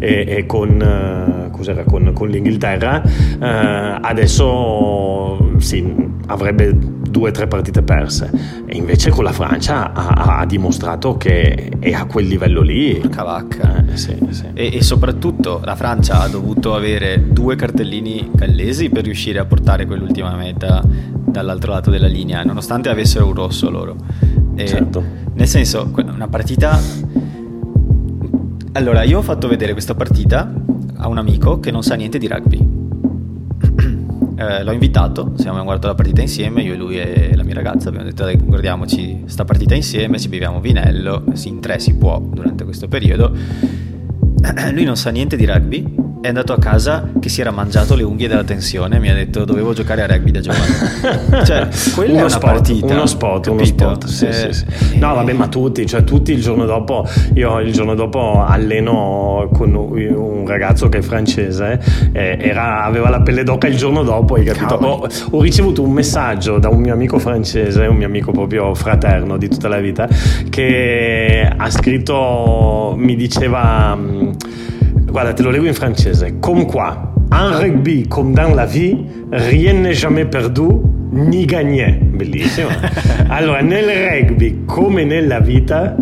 e, e con... Eh, cos'era, con, con l'Inghilterra, eh, adesso sì, avrebbe due o tre partite perse e invece con la Francia ha, ha, dimostrato che è a quel livello lì Cavacca eh, sì, sì. E, e, soprattutto la Francia ha dovuto avere due cartellini gallesi per riuscire a portare quell'ultima meta dall'altro lato della linea nonostante avessero un rosso loro e, certo. nel senso una partita allora io ho fatto vedere questa partita a un amico che non sa niente di rugby. [CLEARS THROAT] Eh, l'ho invitato, siamo guardato la partita insieme, io e lui e la mia ragazza abbiamo detto dai guardiamoci sta partita insieme, ci beviamo vinello, in tre si può durante questo periodo. [CLEARS THROAT] lui non sa niente di rugby, è andato a casa che si era mangiato le unghie della tensione e mi ha detto dovevo giocare a rugby da giovane. [LAUGHS] cioè, quella uno è una spot, partita. Uno spot, uno spot. Sì, eh, sì, sì. No, vabbè, ma tutti, cioè tutti il giorno dopo, io il giorno dopo alleno con un ragazzo che è francese, eh, era, aveva la pelle d'oca il giorno dopo, hai capito? Ho, ho, ricevuto un messaggio da un mio amico francese, un mio amico proprio fraterno di tutta la vita, che ha scritto, mi diceva Guarda, te lo leggo in francese. Comme quoi, un rugby comme dans la vie, rien n'est jamais perdu ni gagné. Bellissimo. [LAUGHS] allora, nel rugby come nella vita,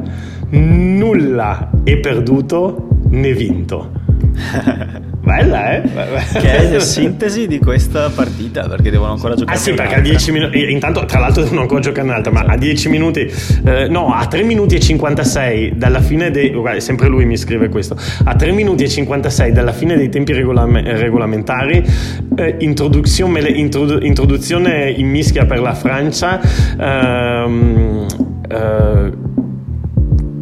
nulla è perduto né vinto. [LAUGHS] Bella, eh? che è la sintesi di questa partita, perché devono ancora giocare. Ah sì, perché a 10 minuti, intanto tra l'altro devono ancora giocare un'altra, ma a 10 minuti, eh, no, a 3 minuti e 56 dalla fine dei, guarda, sempre lui mi scrive questo, a 3 minuti e 56 dalla fine dei tempi regolam- regolamentari, eh, introduzione, introdu- introduzione, in mischia per la Francia, ehm, eh,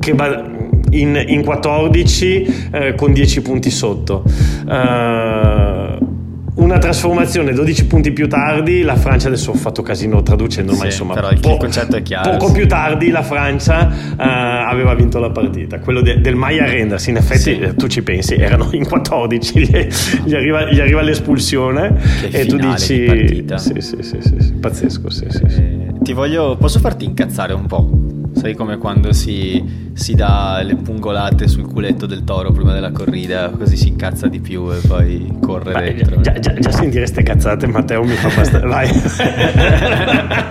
che va in, in 14 eh, con 10 punti sotto. Uh, una trasformazione 12 punti più tardi la Francia adesso ho fatto casino traducendo sì, ma insomma però il, po- concetto è chiaro poco sì. più tardi la Francia uh, aveva vinto la partita quello de- del mai arrendersi in effetti sì. eh, tu ci pensi erano in 14 gli, gli, arriva, gli arriva, l'espulsione che e tu dici sì, sì, sì, sì, pazzesco eh, ti voglio posso farti incazzare un po' Sai come quando si, si, dà le pungolate sul culetto del toro prima della corrida, così si incazza di più e poi corre Beh, dentro. Già, già, già sentire ste cazzate, Matteo mi fa bastare. [LAUGHS] Vai.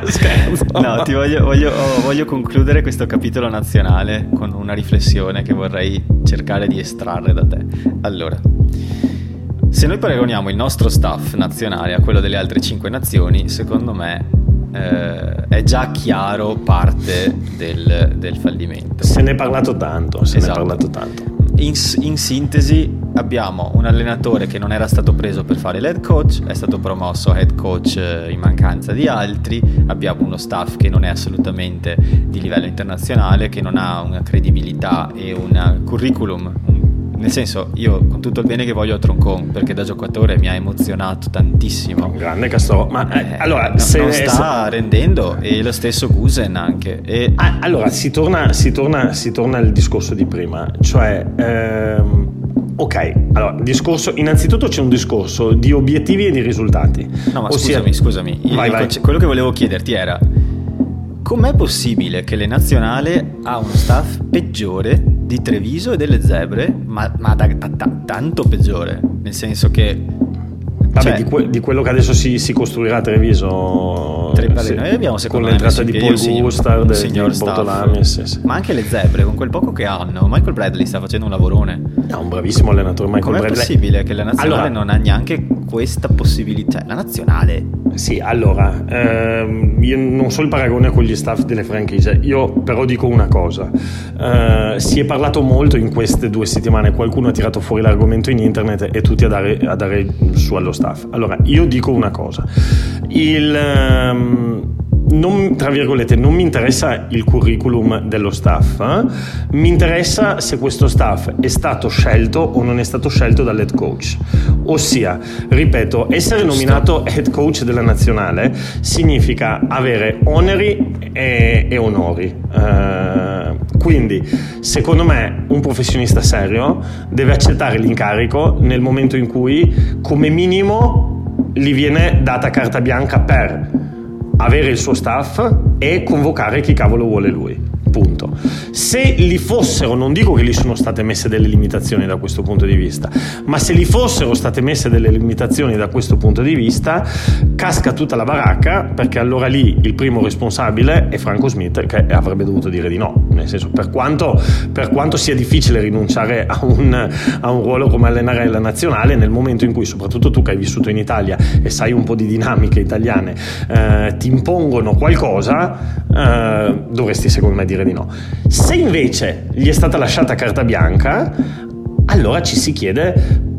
Scherzo. [LAUGHS] No, ti voglio, voglio, oh, voglio concludere questo capitolo nazionale con una riflessione che vorrei cercare di estrarre da te. Allora. Se noi paragoniamo il nostro staff nazionale a quello delle altre cinque nazioni, secondo me eh, è già chiaro parte del, del, fallimento. Se ne è parlato tanto, se esatto. ne è esatto. parlato tanto. In, in, sintesi abbiamo un allenatore che non era stato preso per fare l'head coach, è stato promosso head coach eh, in mancanza di altri, abbiamo uno staff che non è assolutamente di livello internazionale, che non ha una credibilità e un curriculum, un nel senso, io con tutto il bene che voglio a Troncon, perché da giocatore mi ha emozionato tantissimo. Un grande Castro. Ma eh, allora, non, se non sta se... rendendo, e lo stesso Gusen anche. E... Ah, allora, si torna, si, torna, si torna al discorso di prima, cioè. Ehm... Ok, allora, discorso, innanzitutto c'è un discorso di obiettivi e di risultati. No, ma Ossia... scusami, scusami. Vai, vai. Quello che volevo chiederti era com'è possibile che le nazionale ha uno staff peggiore di Treviso e delle Zebre, ma, ma da, da, da, tanto peggiore? Nel senso che Vabbè, cioè, di, que- di, quello che adesso si, si costruirà a Treviso. Tre Noi abbiamo con l'entrata di Paul Gustard, di Bortolami. Sì, sì. Ma anche le zebre, con quel poco che hanno. Michael Bradley sta facendo un lavorone. È un bravissimo allenatore. Michael Com'è Bradley. possibile che la nazionale allora, non ha neanche questa possibilità? Cioè, la nazionale. Sì, allora, ehm, io non so il paragone con gli staff delle franchigie, io però dico una cosa. Eh, si è parlato molto in queste due settimane, qualcuno ha tirato fuori l'argomento in internet e tutti a dare, a dare su allo staff. Allora, io dico una cosa. Il... Um, non, tra virgolette, non mi interessa il curriculum dello staff, eh? mi interessa se questo staff è stato scelto o non è stato scelto dall'head coach. Ossia, ripeto, essere nominato head coach della nazionale significa avere oneri e, e onori. Uh, quindi, secondo me, un professionista serio deve accettare l'incarico nel momento in cui, come minimo, gli viene data carta bianca per avere il suo staff e convocare chi cavolo vuole lui. Punto. Se li fossero, non dico che gli sono state messe delle limitazioni da questo punto di vista, ma se gli fossero state messe delle limitazioni da questo punto di vista, casca tutta la baracca perché allora lì il primo responsabile è Franco Smith che avrebbe dovuto dire di no. Nel senso, per quanto, per quanto sia difficile rinunciare a un, a un ruolo come allenare la nazionale, nel momento in cui, soprattutto tu che hai vissuto in Italia e sai un po' di dinamiche italiane, eh, ti impongono qualcosa, eh, dovresti secondo me dire dire di no. Se invece gli è stata lasciata carta bianca, allora ci si chiede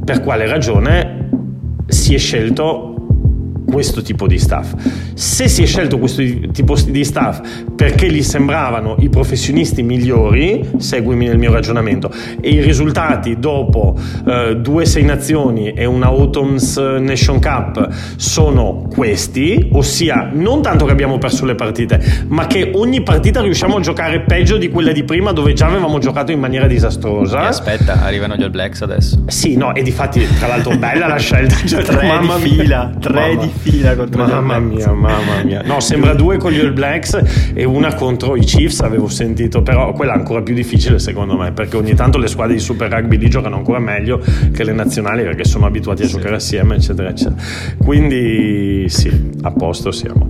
per quale ragione si è scelto questo tipo di staff. Se si è scelto questo tipo di staff perché gli sembravano i professionisti migliori, seguimi nel mio ragionamento, e i risultati dopo eh, due sei nazioni e una Autumn's Nation Cup sono questi, ossia non tanto che abbiamo perso le partite, ma che ogni partita riusciamo a giocare peggio di quella di prima dove già avevamo giocato in maniera disastrosa. E aspetta, arrivano gli All Blacks adesso. Sì, no, e di fatti tra l'altro bella la scelta, cioè, tre mamma di fila, tre mamma. di fila contro mamma gli mia, mamma mia. No, sembra due con gli All Blacks e una contro i Chiefs, avevo sentito, però quella è ancora più difficile secondo me, perché ogni tanto le squadre di Super Rugby lì giocano ancora meglio che le nazionali perché sono abituati a giocare assieme, eccetera, eccetera. Quindi sì, a posto siamo.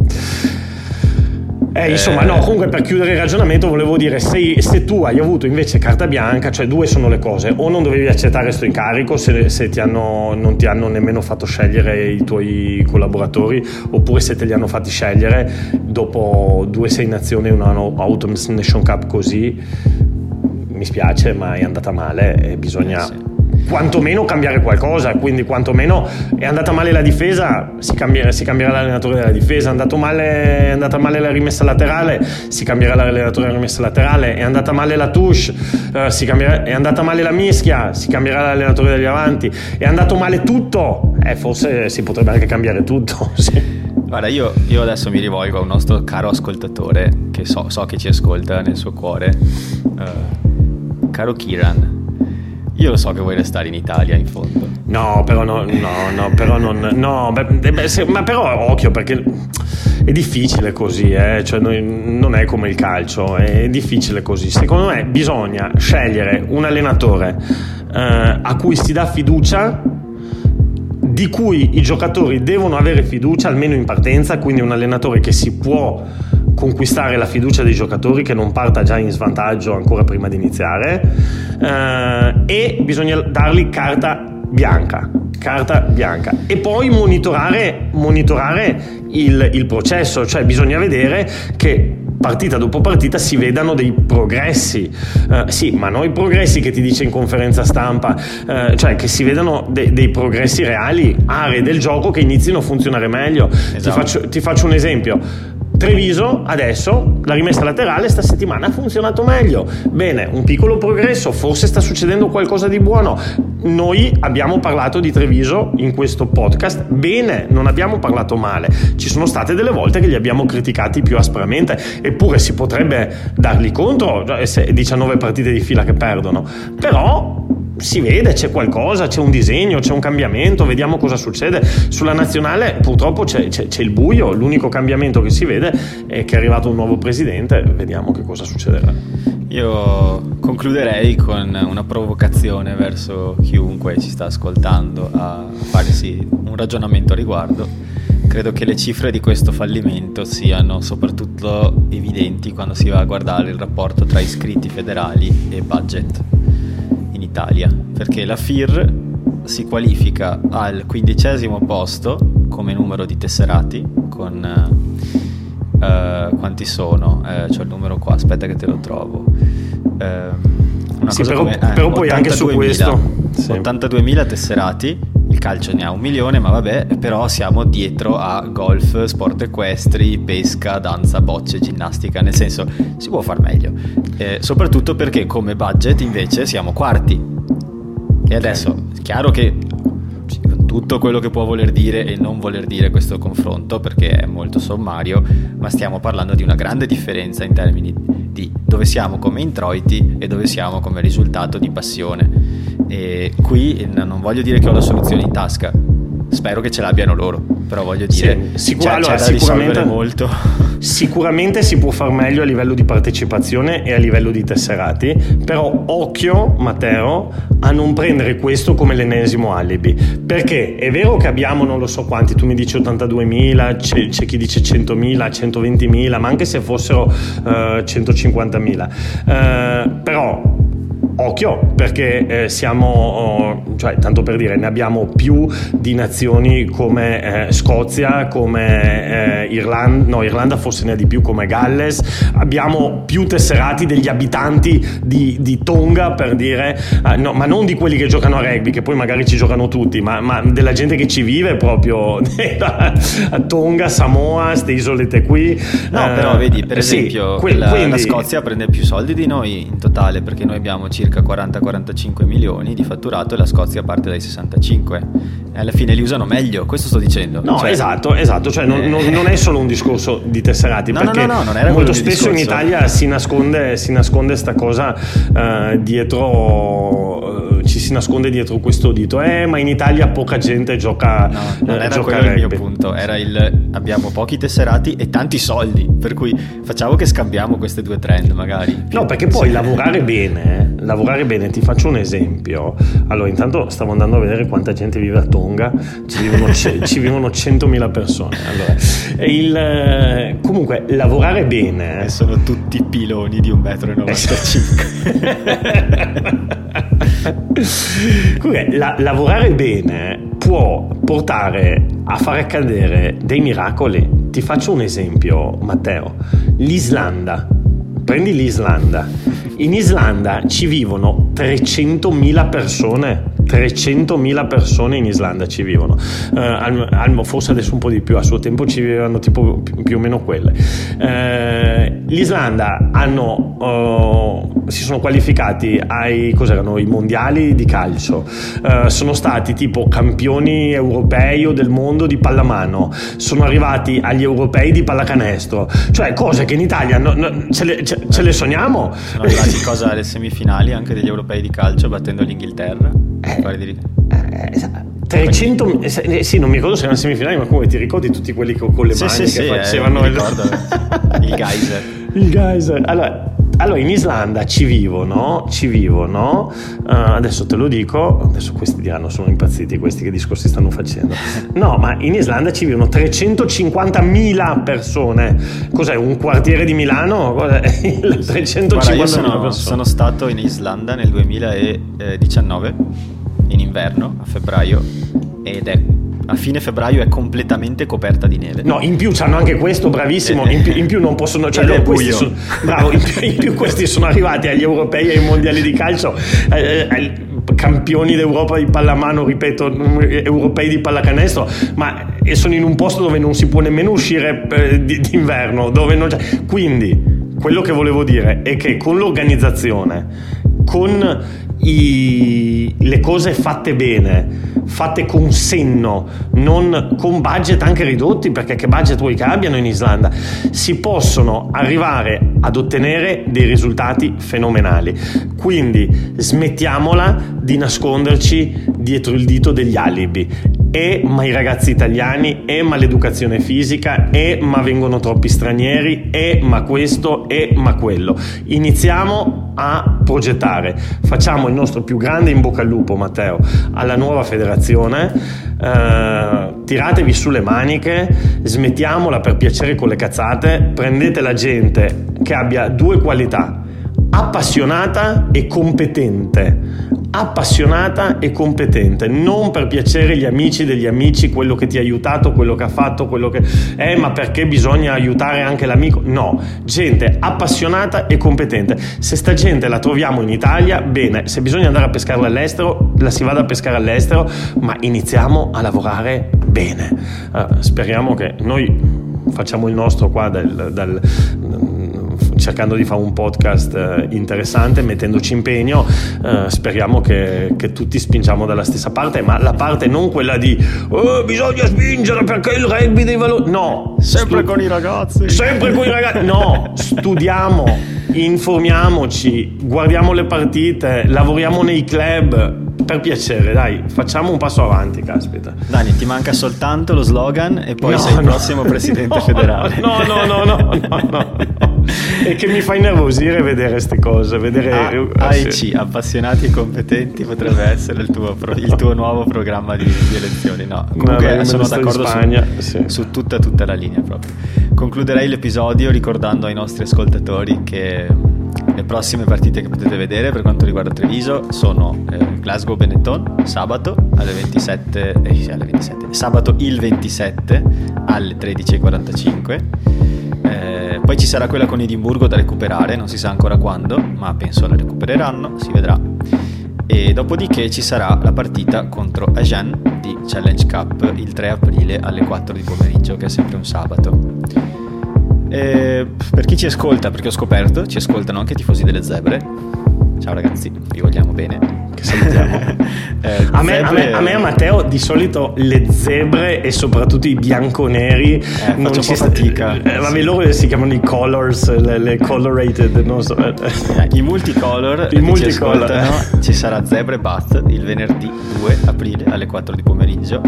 Eh, insomma, no, comunque per chiudere il ragionamento volevo dire, se, se, tu hai avuto invece carta bianca, cioè due sono le cose, o non dovevi accettare questo incarico se, se ti hanno, non ti hanno nemmeno fatto scegliere i tuoi collaboratori, oppure se te li hanno fatti scegliere dopo due sei nazioni e una Autumn Nation Cup così, mi spiace ma è andata male e bisogna... Eh sì quantomeno cambiare qualcosa, quindi quantomeno è andata male la difesa, si, cambierà, si cambierà l'allenatore della difesa, è, male, è, andata male la rimessa laterale, si cambierà l'allenatore della rimessa laterale, è andata male la touche, uh, cambierà, è andata male la mischia, si cambierà l'allenatore degli avanti, è andato male tutto, eh, forse si potrebbe anche cambiare tutto. [LAUGHS] sì. Guarda, io, io, adesso mi rivolgo a un nostro caro ascoltatore che so, so che ci ascolta nel suo cuore, uh, caro Kiran. Io lo so che vuoi restare in Italia in fondo. No, però no, no, no, però non. No, beh, beh, se, ma però occhio perché è difficile così, eh? cioè, non è come il calcio, è difficile così. Secondo me bisogna scegliere un allenatore eh, a cui si dà fiducia di cui i giocatori devono avere fiducia almeno in partenza, quindi un allenatore che si può conquistare la fiducia dei giocatori che non parta già in svantaggio ancora prima di iniziare eh, e bisogna dargli carta bianca carta bianca e poi monitorare, monitorare il, il processo cioè bisogna vedere che partita dopo partita si vedano dei progressi. Uh, sì, ma non i progressi che ti dice in conferenza stampa, uh, cioè che si vedano de- dei progressi reali, aree del gioco che inizino a funzionare meglio. Esatto. Ti, faccio, ti faccio un esempio. Treviso adesso la rimessa laterale sta settimana ha funzionato meglio. Bene, un piccolo progresso, forse sta succedendo qualcosa di buono. Noi abbiamo parlato di Treviso in questo podcast, bene, non abbiamo parlato male. Ci sono state delle volte che li abbiamo criticati più aspramente, eppure si potrebbe dargli contro, 19 cioè, partite di fila che perdono. Però si vede, c'è qualcosa, c'è un disegno, c'è un cambiamento, vediamo cosa succede. Sulla nazionale purtroppo c'è, c'è, c'è, il buio, l'unico cambiamento che si vede è che è arrivato un nuovo presidente, vediamo che cosa succederà. Io concluderei con una provocazione verso chiunque ci sta ascoltando a farsi un ragionamento a riguardo. Credo che le cifre di questo fallimento siano soprattutto evidenti quando si va a guardare il rapporto tra iscritti federali e budget in Italia, perché la FIR si qualifica al quindicesimo posto come numero di tesserati, con uh, quanti sono? Eh, c'ho il numero qua, aspetta che te lo trovo. Uh, sì, però, come, eh, però poi anche su questo sì. 82.000 tesserati il calcio ne ha un milione, ma vabbè, però siamo dietro a golf, sport equestri, pesca, danza, bocce, ginnastica, nel senso si può far meglio. Eh, soprattutto perché come budget invece siamo quarti. E adesso, chiaro che tutto quello che può voler dire e non voler dire questo confronto perché è molto sommario, ma stiamo parlando di una grande differenza in termini di dove siamo come introiti e dove siamo come risultato di passione. E qui non voglio dire che ho la soluzione in tasca, spero che ce l'abbiano loro, però voglio dire, sì, sicur- c'è, allora, sicuramente, molto. Sicuramente si può far meglio a livello di partecipazione e a livello di tesserati, però occhio, Matteo, a non prendere questo come l'ennesimo alibi, perché è vero che abbiamo non lo so quanti, tu mi dici 82.000, c'è, c'è chi dice 100.000, 120.000, ma anche se fossero uh, 150.000, uh, però occhio perché eh, siamo, oh, cioè, tanto per dire, ne abbiamo più di nazioni come eh, Scozia, come eh, Irlanda, no Irlanda forse ne ha di più come Galles, abbiamo più tesserati degli abitanti di, di Tonga per dire, eh, no, ma non di quelli che giocano a rugby, che poi magari ci giocano tutti, ma, ma della gente che ci vive proprio a [LAUGHS] Tonga, Samoa, queste isolette qui. No, però vedi, per esempio, sì, que- la, quindi... la Scozia prende più soldi di noi in totale perché noi abbiamo circa circa 40-45 milioni di fatturato e la Scozia parte dai 65. E alla fine li usano meglio, questo sto dicendo. No, cioè, esatto, esatto, cioè, non, non, non, è solo un discorso di tesserati, no, perché no, no, molto spesso in Italia si nasconde, si nasconde sta cosa uh, dietro, si nasconde dietro questo dito, eh, ma inItalia poca gente gioca. No, non uh, era quello il mio punto, era il abbiamo pochi tesserati e tanti soldi, per cui facciamo che scambiamo queste due trend magari. No, perché poi sì. lavorare bene, lavorare bene, ti faccio un esempio. Allora, intanto stavo andando a vedere quanta gente vive a Tonga, ci vivono, [LAUGHS] ci vivono 100.000 persone. Allora, il, eh, comunque, lavorare bene... E sono tutti piloni di 1,95 m. [LAUGHS] [LAUGHS] la, lavorare bene può portare a fare accadere dei miracoli. Ti faccio un esempio, Matteo. L'Islanda. Prendi l'Islanda. In Islanda ci vivono 300.000 persone 300.000 persone in Islanda ci vivono, uh, forse adesso un po' di più, a suo tempo ci vivevano tipo più o meno quelle. Uh, L'Islanda hanno, uh, si sono qualificati ai i mondiali di calcio, sono stati tipo campioni europei o del mondo di pallamano, sono arrivati agli europei di pallacanestro, cioè cose che in Italia no, no, ce, le, ce, ce, le, sogniamo. Sono arrivati cosa alle semifinali anche degli europei di calcio battendo l'Inghilterra. Eh, eh, 300 eh, eh, sì non mi ricordo se erano semifinali ma comunque ti ricordi tutti quelli con, con le sì, mani sì, che sì, facevano eh, il... il [LAUGHS] geyser. Il geyser. Allora allora in Islanda ci vivono, ci vivono, uh, adesso te lo dico, adesso questi diranno sono impazziti questi che discorsi stanno facendo. No, ma in Islanda ci vivono 350.000 persone. Cos'è? Un quartiere di Milano? Cos'è? [LAUGHS] 350.000 sono, persone. Sono stato in Islanda nel 2019, in inverno, a febbraio, ed è a fine febbraio è completamente coperta di neve. No, in più hanno anche questo, bravissimo. In più, in più non possono. Cioè, [LAUGHS] loro, questi sono, bravo, in più, in più, questi sono arrivati agli europei e ai mondiali di calcio. Eh, eh, campioni d'Europa di pallamano, ripeto, europei di pallacanestro, ma sono in un posto dove non si può nemmeno uscire eh, d'inverno. Dove non c'è. Quindi, quello che volevo dire è che con l'organizzazione, con i, le cose fatte bene, fatte con senno, non con budget anche ridotti, perché che budget vuoi che abbiano in Islanda, si possono arrivare ad ottenere dei risultati fenomenali. Quindi smettiamola di nasconderci dietro il dito degli alibi e ma i ragazzi italiani, e ma l'educazione fisica, e ma vengono troppi stranieri, e ma questo, e ma quello. Iniziamo a progettare, facciamo il nostro più grande in bocca al lupo, Matteo, alla nuova federazione, eh, tiratevi sulle maniche, smettiamola per piacere con le cazzate, prendete la gente che abbia due qualità appassionata e competente. Appassionata e competente, non per piacere gli amici degli amici, quello che ti ha aiutato, quello che ha fatto, quello che è, ma perché bisogna aiutare anche l'amico. No, gente appassionata e competente. Se sta gente la troviamo in Italia, bene, se bisogna andare a pescarla all'estero, la si vada a pescare all'estero, ma iniziamo a lavorare bene. Uh, speriamo che noi facciamo il nostro qua dal, dal cercando di fare un podcast eh, interessante, mettendoci impegno, eh, speriamo che, che, tutti spingiamo dalla stessa parte, ma la parte non quella di oh, bisogna spingere perché il rugby dei valori, no, sempre stu- con i ragazzi, sempre con i ragazzi, no, studiamo, informiamoci, guardiamo le partite, lavoriamo nei club, per piacere, dai, facciamo un passo avanti, caspita. Dani, ti manca soltanto lo slogan e poi no, sei il prossimo presidente [LAUGHS] no, federale. No, no, no, no, no, no. [LAUGHS] e che mi fa innervosire vedere queste cose. Vedere, ah, eh, AEC, appassionati e competenti, potrebbe essere il tuo, il tuo nuovo programma di, di, elezioni. No, comunque no, sono d'accordo su, sì. su, tutta, tutta la linea proprio. Concluderei l'episodio ricordando ai nostri ascoltatori che le prossime partite che potete vedere per quanto riguarda Treviso sono eh, Glasgow Benetton sabato alle 27, eh, alle 27 sabato il 27 alle 13.45 eh, poi ci sarà quella con Edimburgo da recuperare, non si sa ancora quando, ma penso la recupereranno, si vedrà. E dopodiché ci sarà la partita contro Agen di Challenge Cup il 3 aprile alle 4 di pomeriggio, che è sempre un sabato. E per chi ci ascolta, perché ho scoperto, ci ascoltano anche i tifosi delle zebre. Ciao ragazzi, vi vogliamo bene che salutiamo. [LAUGHS] eh, a, me, a, me, a, me, a Matteo di solito le zebre e soprattutto i bianconeri eh, non ci fatica. Eh, vabbè, sì. loro si chiamano i colors, le, le colorated, non so. I multicolor, I multicolor. Ci, ci sarà Zebre Bat il venerdì 2 aprile alle 4 di pomeriggio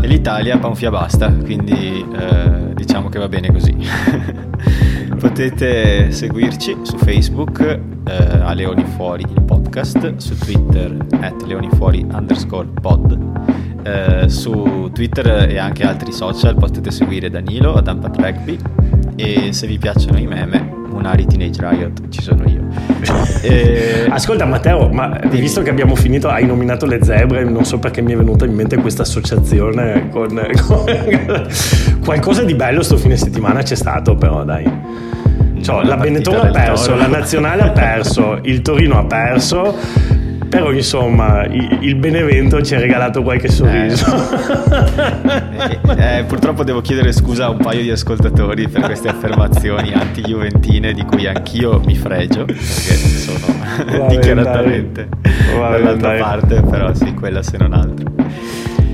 e l'Italia panfia basta, quindi eh, diciamo che va bene così. [LAUGHS] Potete seguirci su Facebook eh, a Leoni Fuori il podcast, su Twitter at leonifuori underscore pod. Eh, su Twitter e anche altri social potete seguire Danilo ad Ampat Rugby e se vi piacciono i meme Munari Teenage Riot ci sono io. [LAUGHS] E... ascolta Matteo ma Dimmi. visto che abbiamo finito hai nominato le zebre non so perché mi è venuta in mente questa associazione con, con... [LAUGHS] qualcosa di bello sto fine settimana c'è stato però dai. Cioè, la Benetton ha perso, la Nazionale ha perso, il Torino ha perso, però insomma il, Benevento ci ha regalato qualche sorriso. Eh, eh, purtroppo devo chiedere scusa a un paio di ascoltatori per queste affermazioni anti-juventine di cui anch'io mi fregio, perché sono Va dichiaratamente dall'altra parte, però sì, quella se non altro.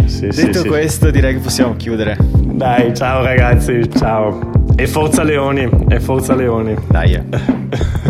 Sì, Detto sì, questo sì. direi che possiamo chiudere. Dai, ciao ragazzi, ciao. E forza Leoni, e forza Leoni. Dai. [LAUGHS]